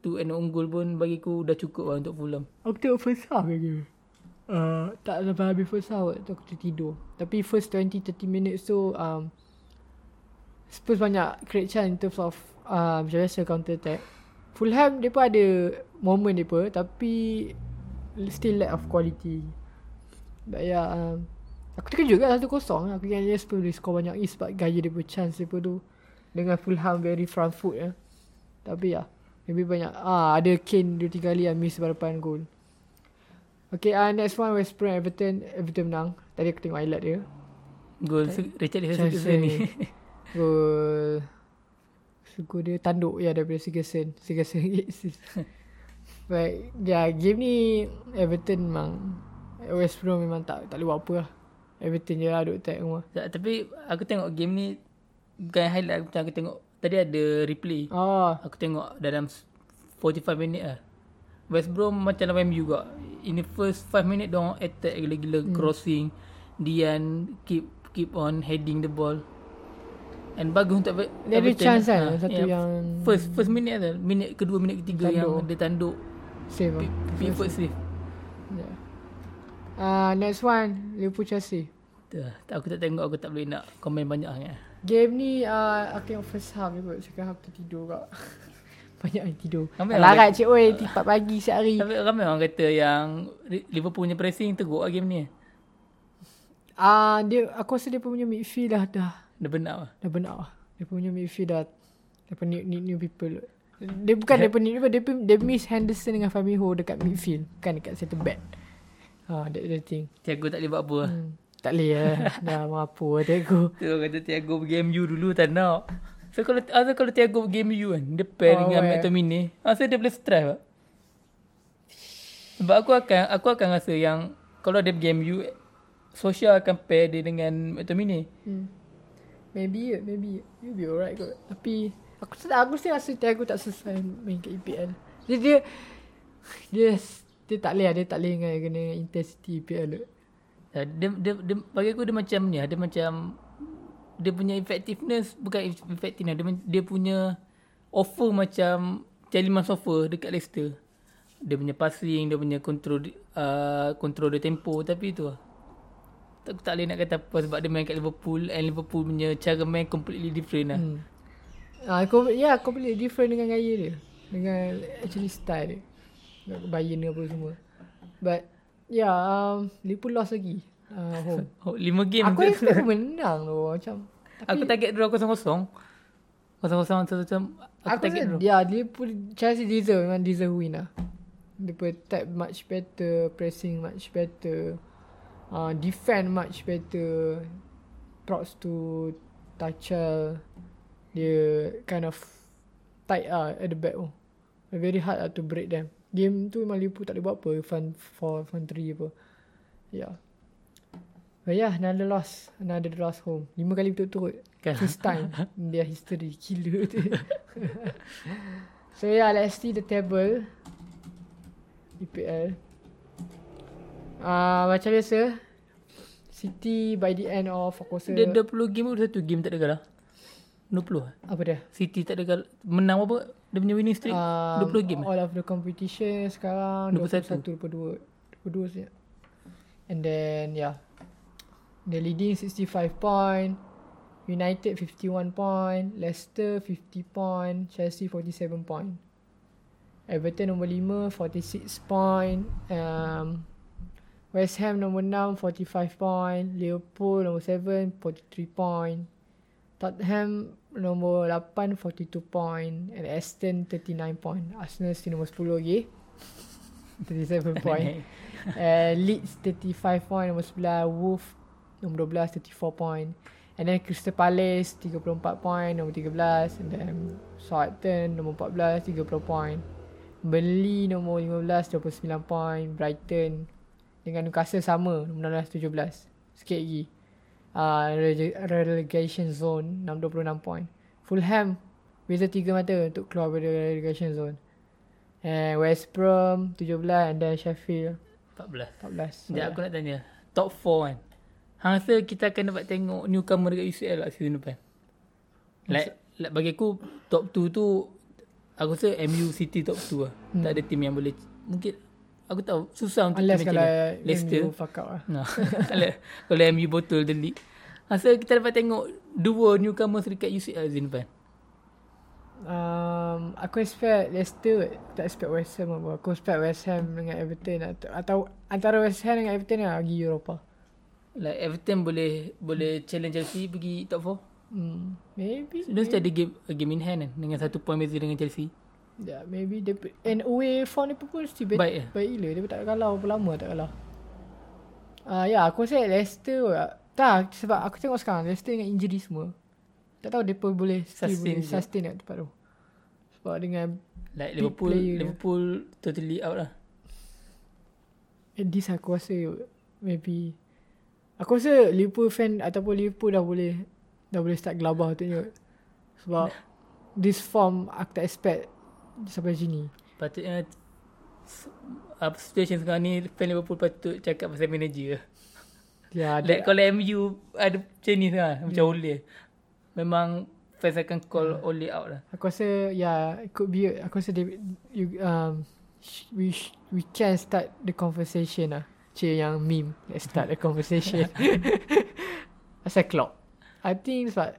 tu and unggul pun bagi aku dah cukup lah untuk Fulham. Aku tengok first half lagi. Uh, tak sampai habis first half tu aku tertidur. Tapi first 20-30 minutes tu um, Spurs banyak create chance in terms of uh, macam biasa counter attack. Fulham dia pun ada moment dia pun tapi still lack of quality. But yeah, um, aku terkejut kan 1-0 lah. Aku ingat dia Spurs boleh score banyak ni sebab gaya dia chance dia pun tu. Dengan Fulham very front foot ya. Tapi ya, maybe banyak. Ah, ada Kane 2-3 kali yang miss berdepan gol. Okay, uh, next one West Brom Everton. Everton menang. Tadi aku tengok highlight dia. Gol Richard Richardson ni. Gol Suku dia tanduk ya daripada Sigerson Sigerson But ya yeah, game ni Everton memang West Brom memang tak tak boleh buat apa lah Everton je lah duk attack semua tak, tapi aku tengok game ni bukan highlight macam aku tengok tadi ada replay. Oh Aku tengok dalam 45 minit lah. West Brom macam dalam MU juga. In the first 5 minit dong attack gila-gila hmm. crossing. Dian keep keep on heading the ball. And bagus untuk Dia ada chance kan Satu yeah, yang First first minute tu Minit kedua minit ketiga Tanduk. yang dia tanduk. Save lah. Pickford save. Yeah. uh, Next one Liverpool Chelsea. Tu lah. Tak- Aku tak tengok Aku tak boleh nak komen banyak sangat. Game ni uh, Aku tengok first half je kot. Second half tertidur kak. Banyak yang tidur. Ramai Larat cik oi Tipat pagi sehari Tapi ramai orang kata yang Liverpool punya pressing teruk lah game ni. Ah uh, dia Aku rasa dia punya midfield dah Dah Dah benar lah Dah benar lah Dia punya midfield dah Dia new, new, new people Dia bukan dia punya new people Dia, pun- dia miss Henderson dengan Fabinho Dekat midfield Bukan dekat center back Ah, that the thing. Tiago tak boleh buat apa lah Hmm. Tak boleh lah. Dah mau apa lah Tiago. Tu kata Tiago pergi MU dulu tak nak So kalau Asal kalau Tiago pergi MU kan Dia pair Oh, dengan eh. McTominay Asal dia boleh stress tak Sebab aku akan Aku akan rasa yang Kalau dia pergi MU Social akan pair dia dengan McTominay Hmm. Maybe maybe. You'll be alright kot. Tapi aku tak aku still rasa Tiago tak selesai main kat EPL. Dia dia dia, dia tak boleh lah, dia tak boleh dengan kena intensity EPL tu. Ya, dia, dia, dia, bagi aku dia macam ni lah. Dia macam dia punya effectiveness bukan eff- effectiveness dia, dia punya offer macam Jaliman Sofa dekat Leicester. Dia punya passing, dia punya control uh, control dia tempo tapi tu lah. Aku tak boleh nak kata apa sebab dia main kat Liverpool and Liverpool punya cara main completely different lah. Hmm. Ah, kau ya, kau boleh different dengan gaya dia. Dengan actually style dia. Bayern apa semua. But yeah, um, Liverpool lost lagi. Uh, home. Oh, 5 game aku expect pun menang tu macam. Aku target draw 0-0. 0-0 macam macam aku, Aku target draw. ya Liverpool Chelsea deserve memang deserve win lah. Dia attack much better, pressing much better, uh, defend much better. Props to Tuchel. Dia kind of tight ah at the back tu. Very hard lah to break them. Game tu memang Liverpool tak boleh buat apa. Fun 4, fun 3 apa. Yeah. But yeah, another loss. Another loss home. Lima kali betul-betul. Kan? First time their history. Gila tu. so yeah, let's see the table. EPL. Ah uh, macam biasa. City by the end of aku rasa Dia 20 game tu satu game tak ada kalah. 20 lah. apa dia? City tak ada kalah. Menang apa? Dia punya winning streak Um, 20 game. All of the competition sekarang 21. 21, 22. 22 saja. And then yeah. The leading 65 point. United 51 point. Leicester 50 point. Chelsea 47 point. Everton nombor 5 46 point. Um, West Ham nombor 6 45 point. Liverpool nombor 7 43 point. Tottenham nombor 8 42 point and Aston 39 point. Arsenal still nombor 10 lagi. 37 point. uh, Leeds 35 point nombor 11. Wolf nombor 12 34 point. And then Crystal Palace 34 point nombor 13 and then Southampton nombor 14 30 point. Burnley nombor 15 29 point. Brighton dengan Newcastle sama nombor 16 17. Sikit lagi. Uh, rele- relegation zone 6 26 point. Fulham beza 3 mata untuk keluar dari relegation zone. And West Brom 17 and then Sheffield 14. 14. Sekejap aku nak tanya. Top 4 kan. Hang rasa kita akan dapat tengok newcomer dekat UCL lah season depan. Like, like bagi aku top 2 tu aku rasa MU City top 2 lah. Hmm. Tak ada team yang boleh mungkin aku tahu susah untuk Unless kalau Leicester. MU fuck up lah. Kalau, MU botol the league. Rasa kita dapat tengok dua newcomers dekat UCL season depan. Um, aku expect Leicester Tak expect West Ham apa Aku expect West Ham dengan Everton Atau, atau antara West Ham dengan Everton lah Pergi Eropah Like Everton boleh boleh challenge Chelsea pergi top 4. hmm, Maybe Dia mesti ada game, game in hand kan dengan satu point beza dengan Chelsea. Yeah, Maybe dia, And away form dia pun Still baik, Baik, baik, eh? gila Dia pun tak kalah Berapa lama tak kalah Ah uh, Ya yeah, aku rasa Leicester Tak, sebab aku tengok sekarang Leicester dengan injury semua. Tak tahu mereka boleh Sustain boleh sustain kat tempat tu. Sebab dengan Like Liverpool player dia. Liverpool totally out lah. at least aku rasa maybe aku rasa Liverpool fan ataupun Liverpool dah boleh dah boleh start gelabah tu tengok. Sebab this form aku tak expect sampai sini. Patutnya s- apa situation sekarang ni fan Liverpool patut cakap pasal manager. Ya, ada Like kalau MU ada macam ni lah, macam Hmm. Ole. Memang fans akan call Ole out lah. Aku rasa ya it could be aku rasa they, you um we sh- we can start the conversation lah. Cik yang meme let's start the conversation. Asal Klopp. I think sebab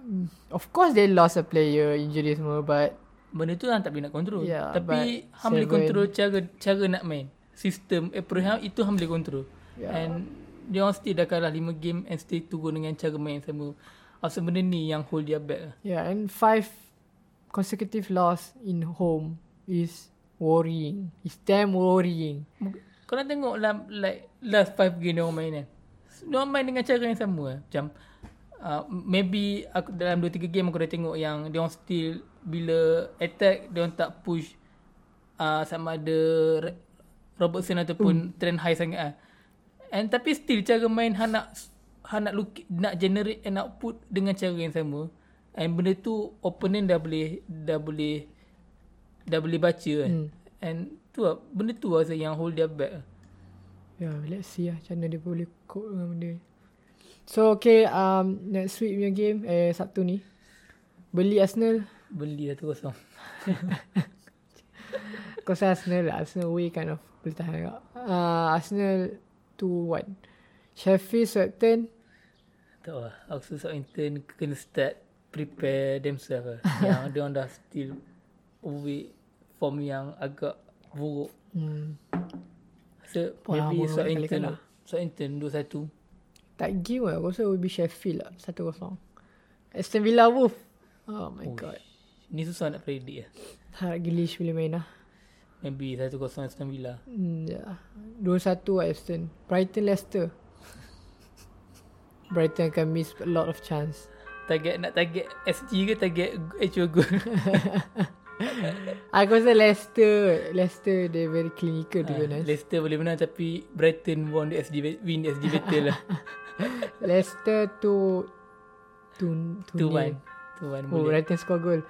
mm, of course they lost a player injury semua but Benda tu hang tak boleh nak control. Yeah, Tapi hang boleh control cara cara nak main. Sistem approach hang itu hang boleh control. Yeah. And dia orang still dah kalah 5 game and still turun dengan cara main sama. Asal benda ni yang hold dia back yeah and five consecutive loss in home is worrying. It's damn worrying. Kau nak tengok lah, like last 5 game dia orang main kan. Dia orang main dengan cara yang sama lah. Macam uh, maybe aku dalam 2-3 game aku dah tengok yang dia orang still bila attack dia orang tak push uh, sama ada Robertson ataupun Trent high sangat lah. And tapi still cara main han nak han nak look, nak generate an output dengan cara yang sama. And benda tu opponent dah boleh dah boleh dah boleh baca kan. Hmm. And tu lah, benda tu lah yang hold dia back. lah. Yeah, let's see lah macam mana dia boleh cope dengan benda. So okay, um, next week punya game, eh Sabtu ni. Beli Arsenal. Beli satu kosong. Aku rasa Arsenal lah. Arsenal away kind of boleh tahan juga. Uh, Arsenal 2-1. Sheffield Southampton. Tak lah. Aku rasa intern kena start prepare themselves lah. yang dia orang dah still away form yang agak buruk. Hmm. So Wah, maybe Southampton kalah. lah. Southampton 2-1. Tak game lah. Aku rasa will be Sheffield lah. 1-0. Aston Villa Wolf. Oh my Ui. god. Ni susah nak predict lah. Harap Grealish boleh main lah. Maybe 1-0 Aston Villa. Hmm, ya. 2-1 Aston. Brighton Leicester. Brighton akan miss a lot of chance. Target nak target SG ke target actual goal? Aku rasa Leicester Leicester dia very clinical to be Ah, honest. Leicester boleh menang tapi Brighton won the SG win the SG battle lah. Leicester tu tu tu 2-1. 2-1 Oh. Brighton score goal.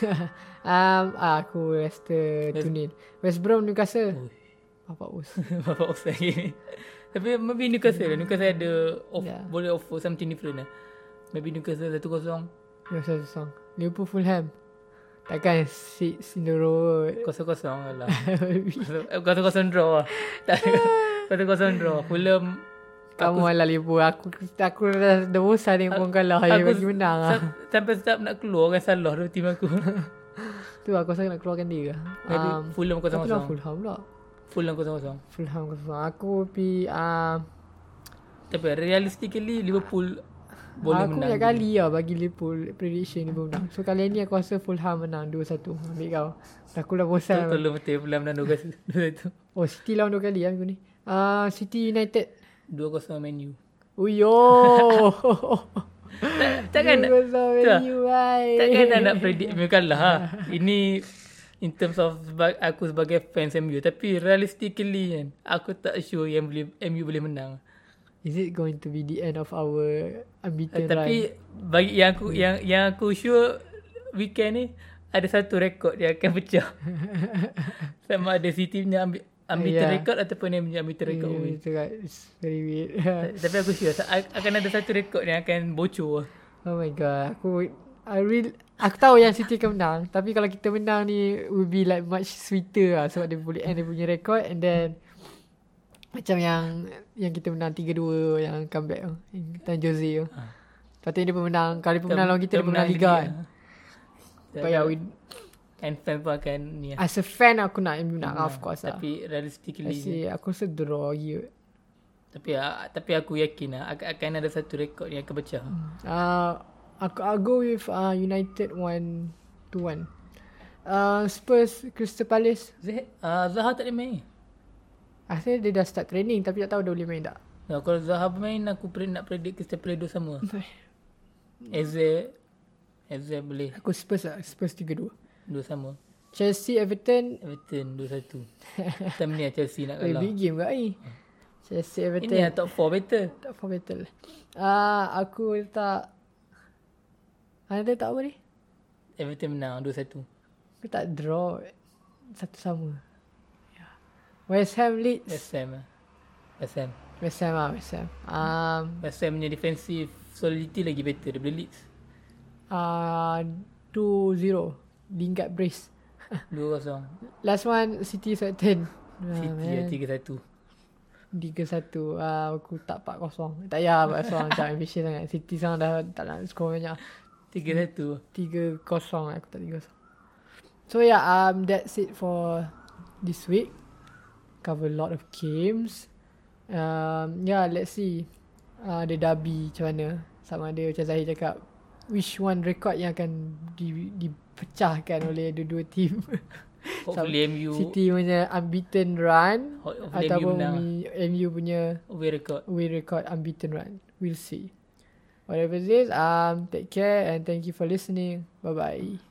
um, ah, aku West- 2 nil. West Brom Newcastle. Apa us? Bapak offside lagi. Tapi maybe Newcastle lah. Newcastle ada off, Yeah. boleh offer something different lah. Maybe Newcastle 1-0. Newcastle song. Liverpool Fulham. Takkan six in a row. Kosong-kosong lah. Kosong-kosong draw lah. Tak ada. Kosong-kosong draw. Fulham. Kamu malah Liverpool. Aku aku dah dah bosan tengok korang kalah. Dia bagi menang lah. sam- Sampai start nak keluar orang salah tu tim aku. Tu aku rasa nak keluarkan dia. Maybe Um, Fulham Tapi lah 0-0. Fulham pula. Fulham 0-0. Fulham kosong. Aku pi um, Tapi realistically Liverpool boleh aku menang. banyak kali lah bagi Liverpool prediction Liverpool menang. So kali ni aku rasa Fulham menang 2-1. Ambil kau. Aku dah bosan. Tolong betul Fulham menang 2-1. Oh City lawan dua kali lah minggu ni. Ah uh, City United. 2-0 menu. Uyo. Takkan nak, Dua kosong Tak. Man U, hai. takkan nak, nak predict MU kalah ha. Ini in terms of seba- aku sebagai fans MU. Tapi realistically kan, aku tak sure yang boleh, MU boleh menang. Is it going to be the end of our unbeaten Uh, tapi run? bagi yang aku yang yang aku sure weekend ni ada satu rekod yang akan pecah. Sama ada City punya ambil ambil Yeah. rekod ataupun MU ambil rekod Yeah, win. itu kan. It's very weird. Tapi aku sure akan ada satu rekod yang akan bocor. oh my god. Aku I real Aku tahu yang City akan menang Tapi kalau kita menang ni Will be like much sweeter lah Sebab dia boleh end dia punya record And then Macam yang Yang kita menang 3-2 Yang comeback tu Yang Tan Jose tu Ha. Patutnya dia pemenang Kalau dia pemenang lawan kita Dia pemenang Liga kan But yeah we, And fan pun akan ni lah. As a fan aku nak MU menang Of course lah Tapi realistically Actually, Aku rasa draw kot. tapi ah, tapi aku yakin lah akan, akan ada satu rekod yang akan pecah. Uh, aku I'll go with uh, United 1 to 1. Uh, Spurs Crystal Palace. Zah uh, Zaha tak boleh main. Akhirnya dia dah start training tapi tak tahu dia boleh main tak. Nah, kalau Zaha bermain aku pre- nak predict Crystal Palace dua sama. Eze Eze boleh Aku Spurs lah. Spurs 3-2. Dua sama. Chelsea, Everton. Everton 2-1. Time ni lah Chelsea nak Eh, kalah. big game kat ni. Chelsea, Everton. Ini lah top 4 better. Tak for battle. Ah, aku letak... Anda tak apa ni? Everton menang 2-1. Aku tak draw. Satu sama. Ya. West Ham Leeds. West Ham lah. West Ham. West Ham lah, West Ham. Um, West Ham punya defensive solidity lagi better daripada Leeds. uh, 2-0. Lingard brace. 2-0. Last one, City Southampton. Ah, City lah 3-1. 3-1. Ah, aku tak 4-0. Tak payah 4-0. Macam ambitious sangat. City sekarang dah tak nak score banyak. 3-1. 3-0 aku tak 3-0. So yeah, um, that's it for this week. Cover a lot of games. Um, yeah, let's see. Uh, the derby macam mana. Sama ada macam Zahir cakap. Which one record yang akan di, dipecahkan oleh dua-dua team. Hopefully MU City punya unbeaten run. MU Ataupun. Mi- MU punya away record. away record unbeaten run. We'll see. Whatever it is, um, take care and thank you for listening. Bye bye.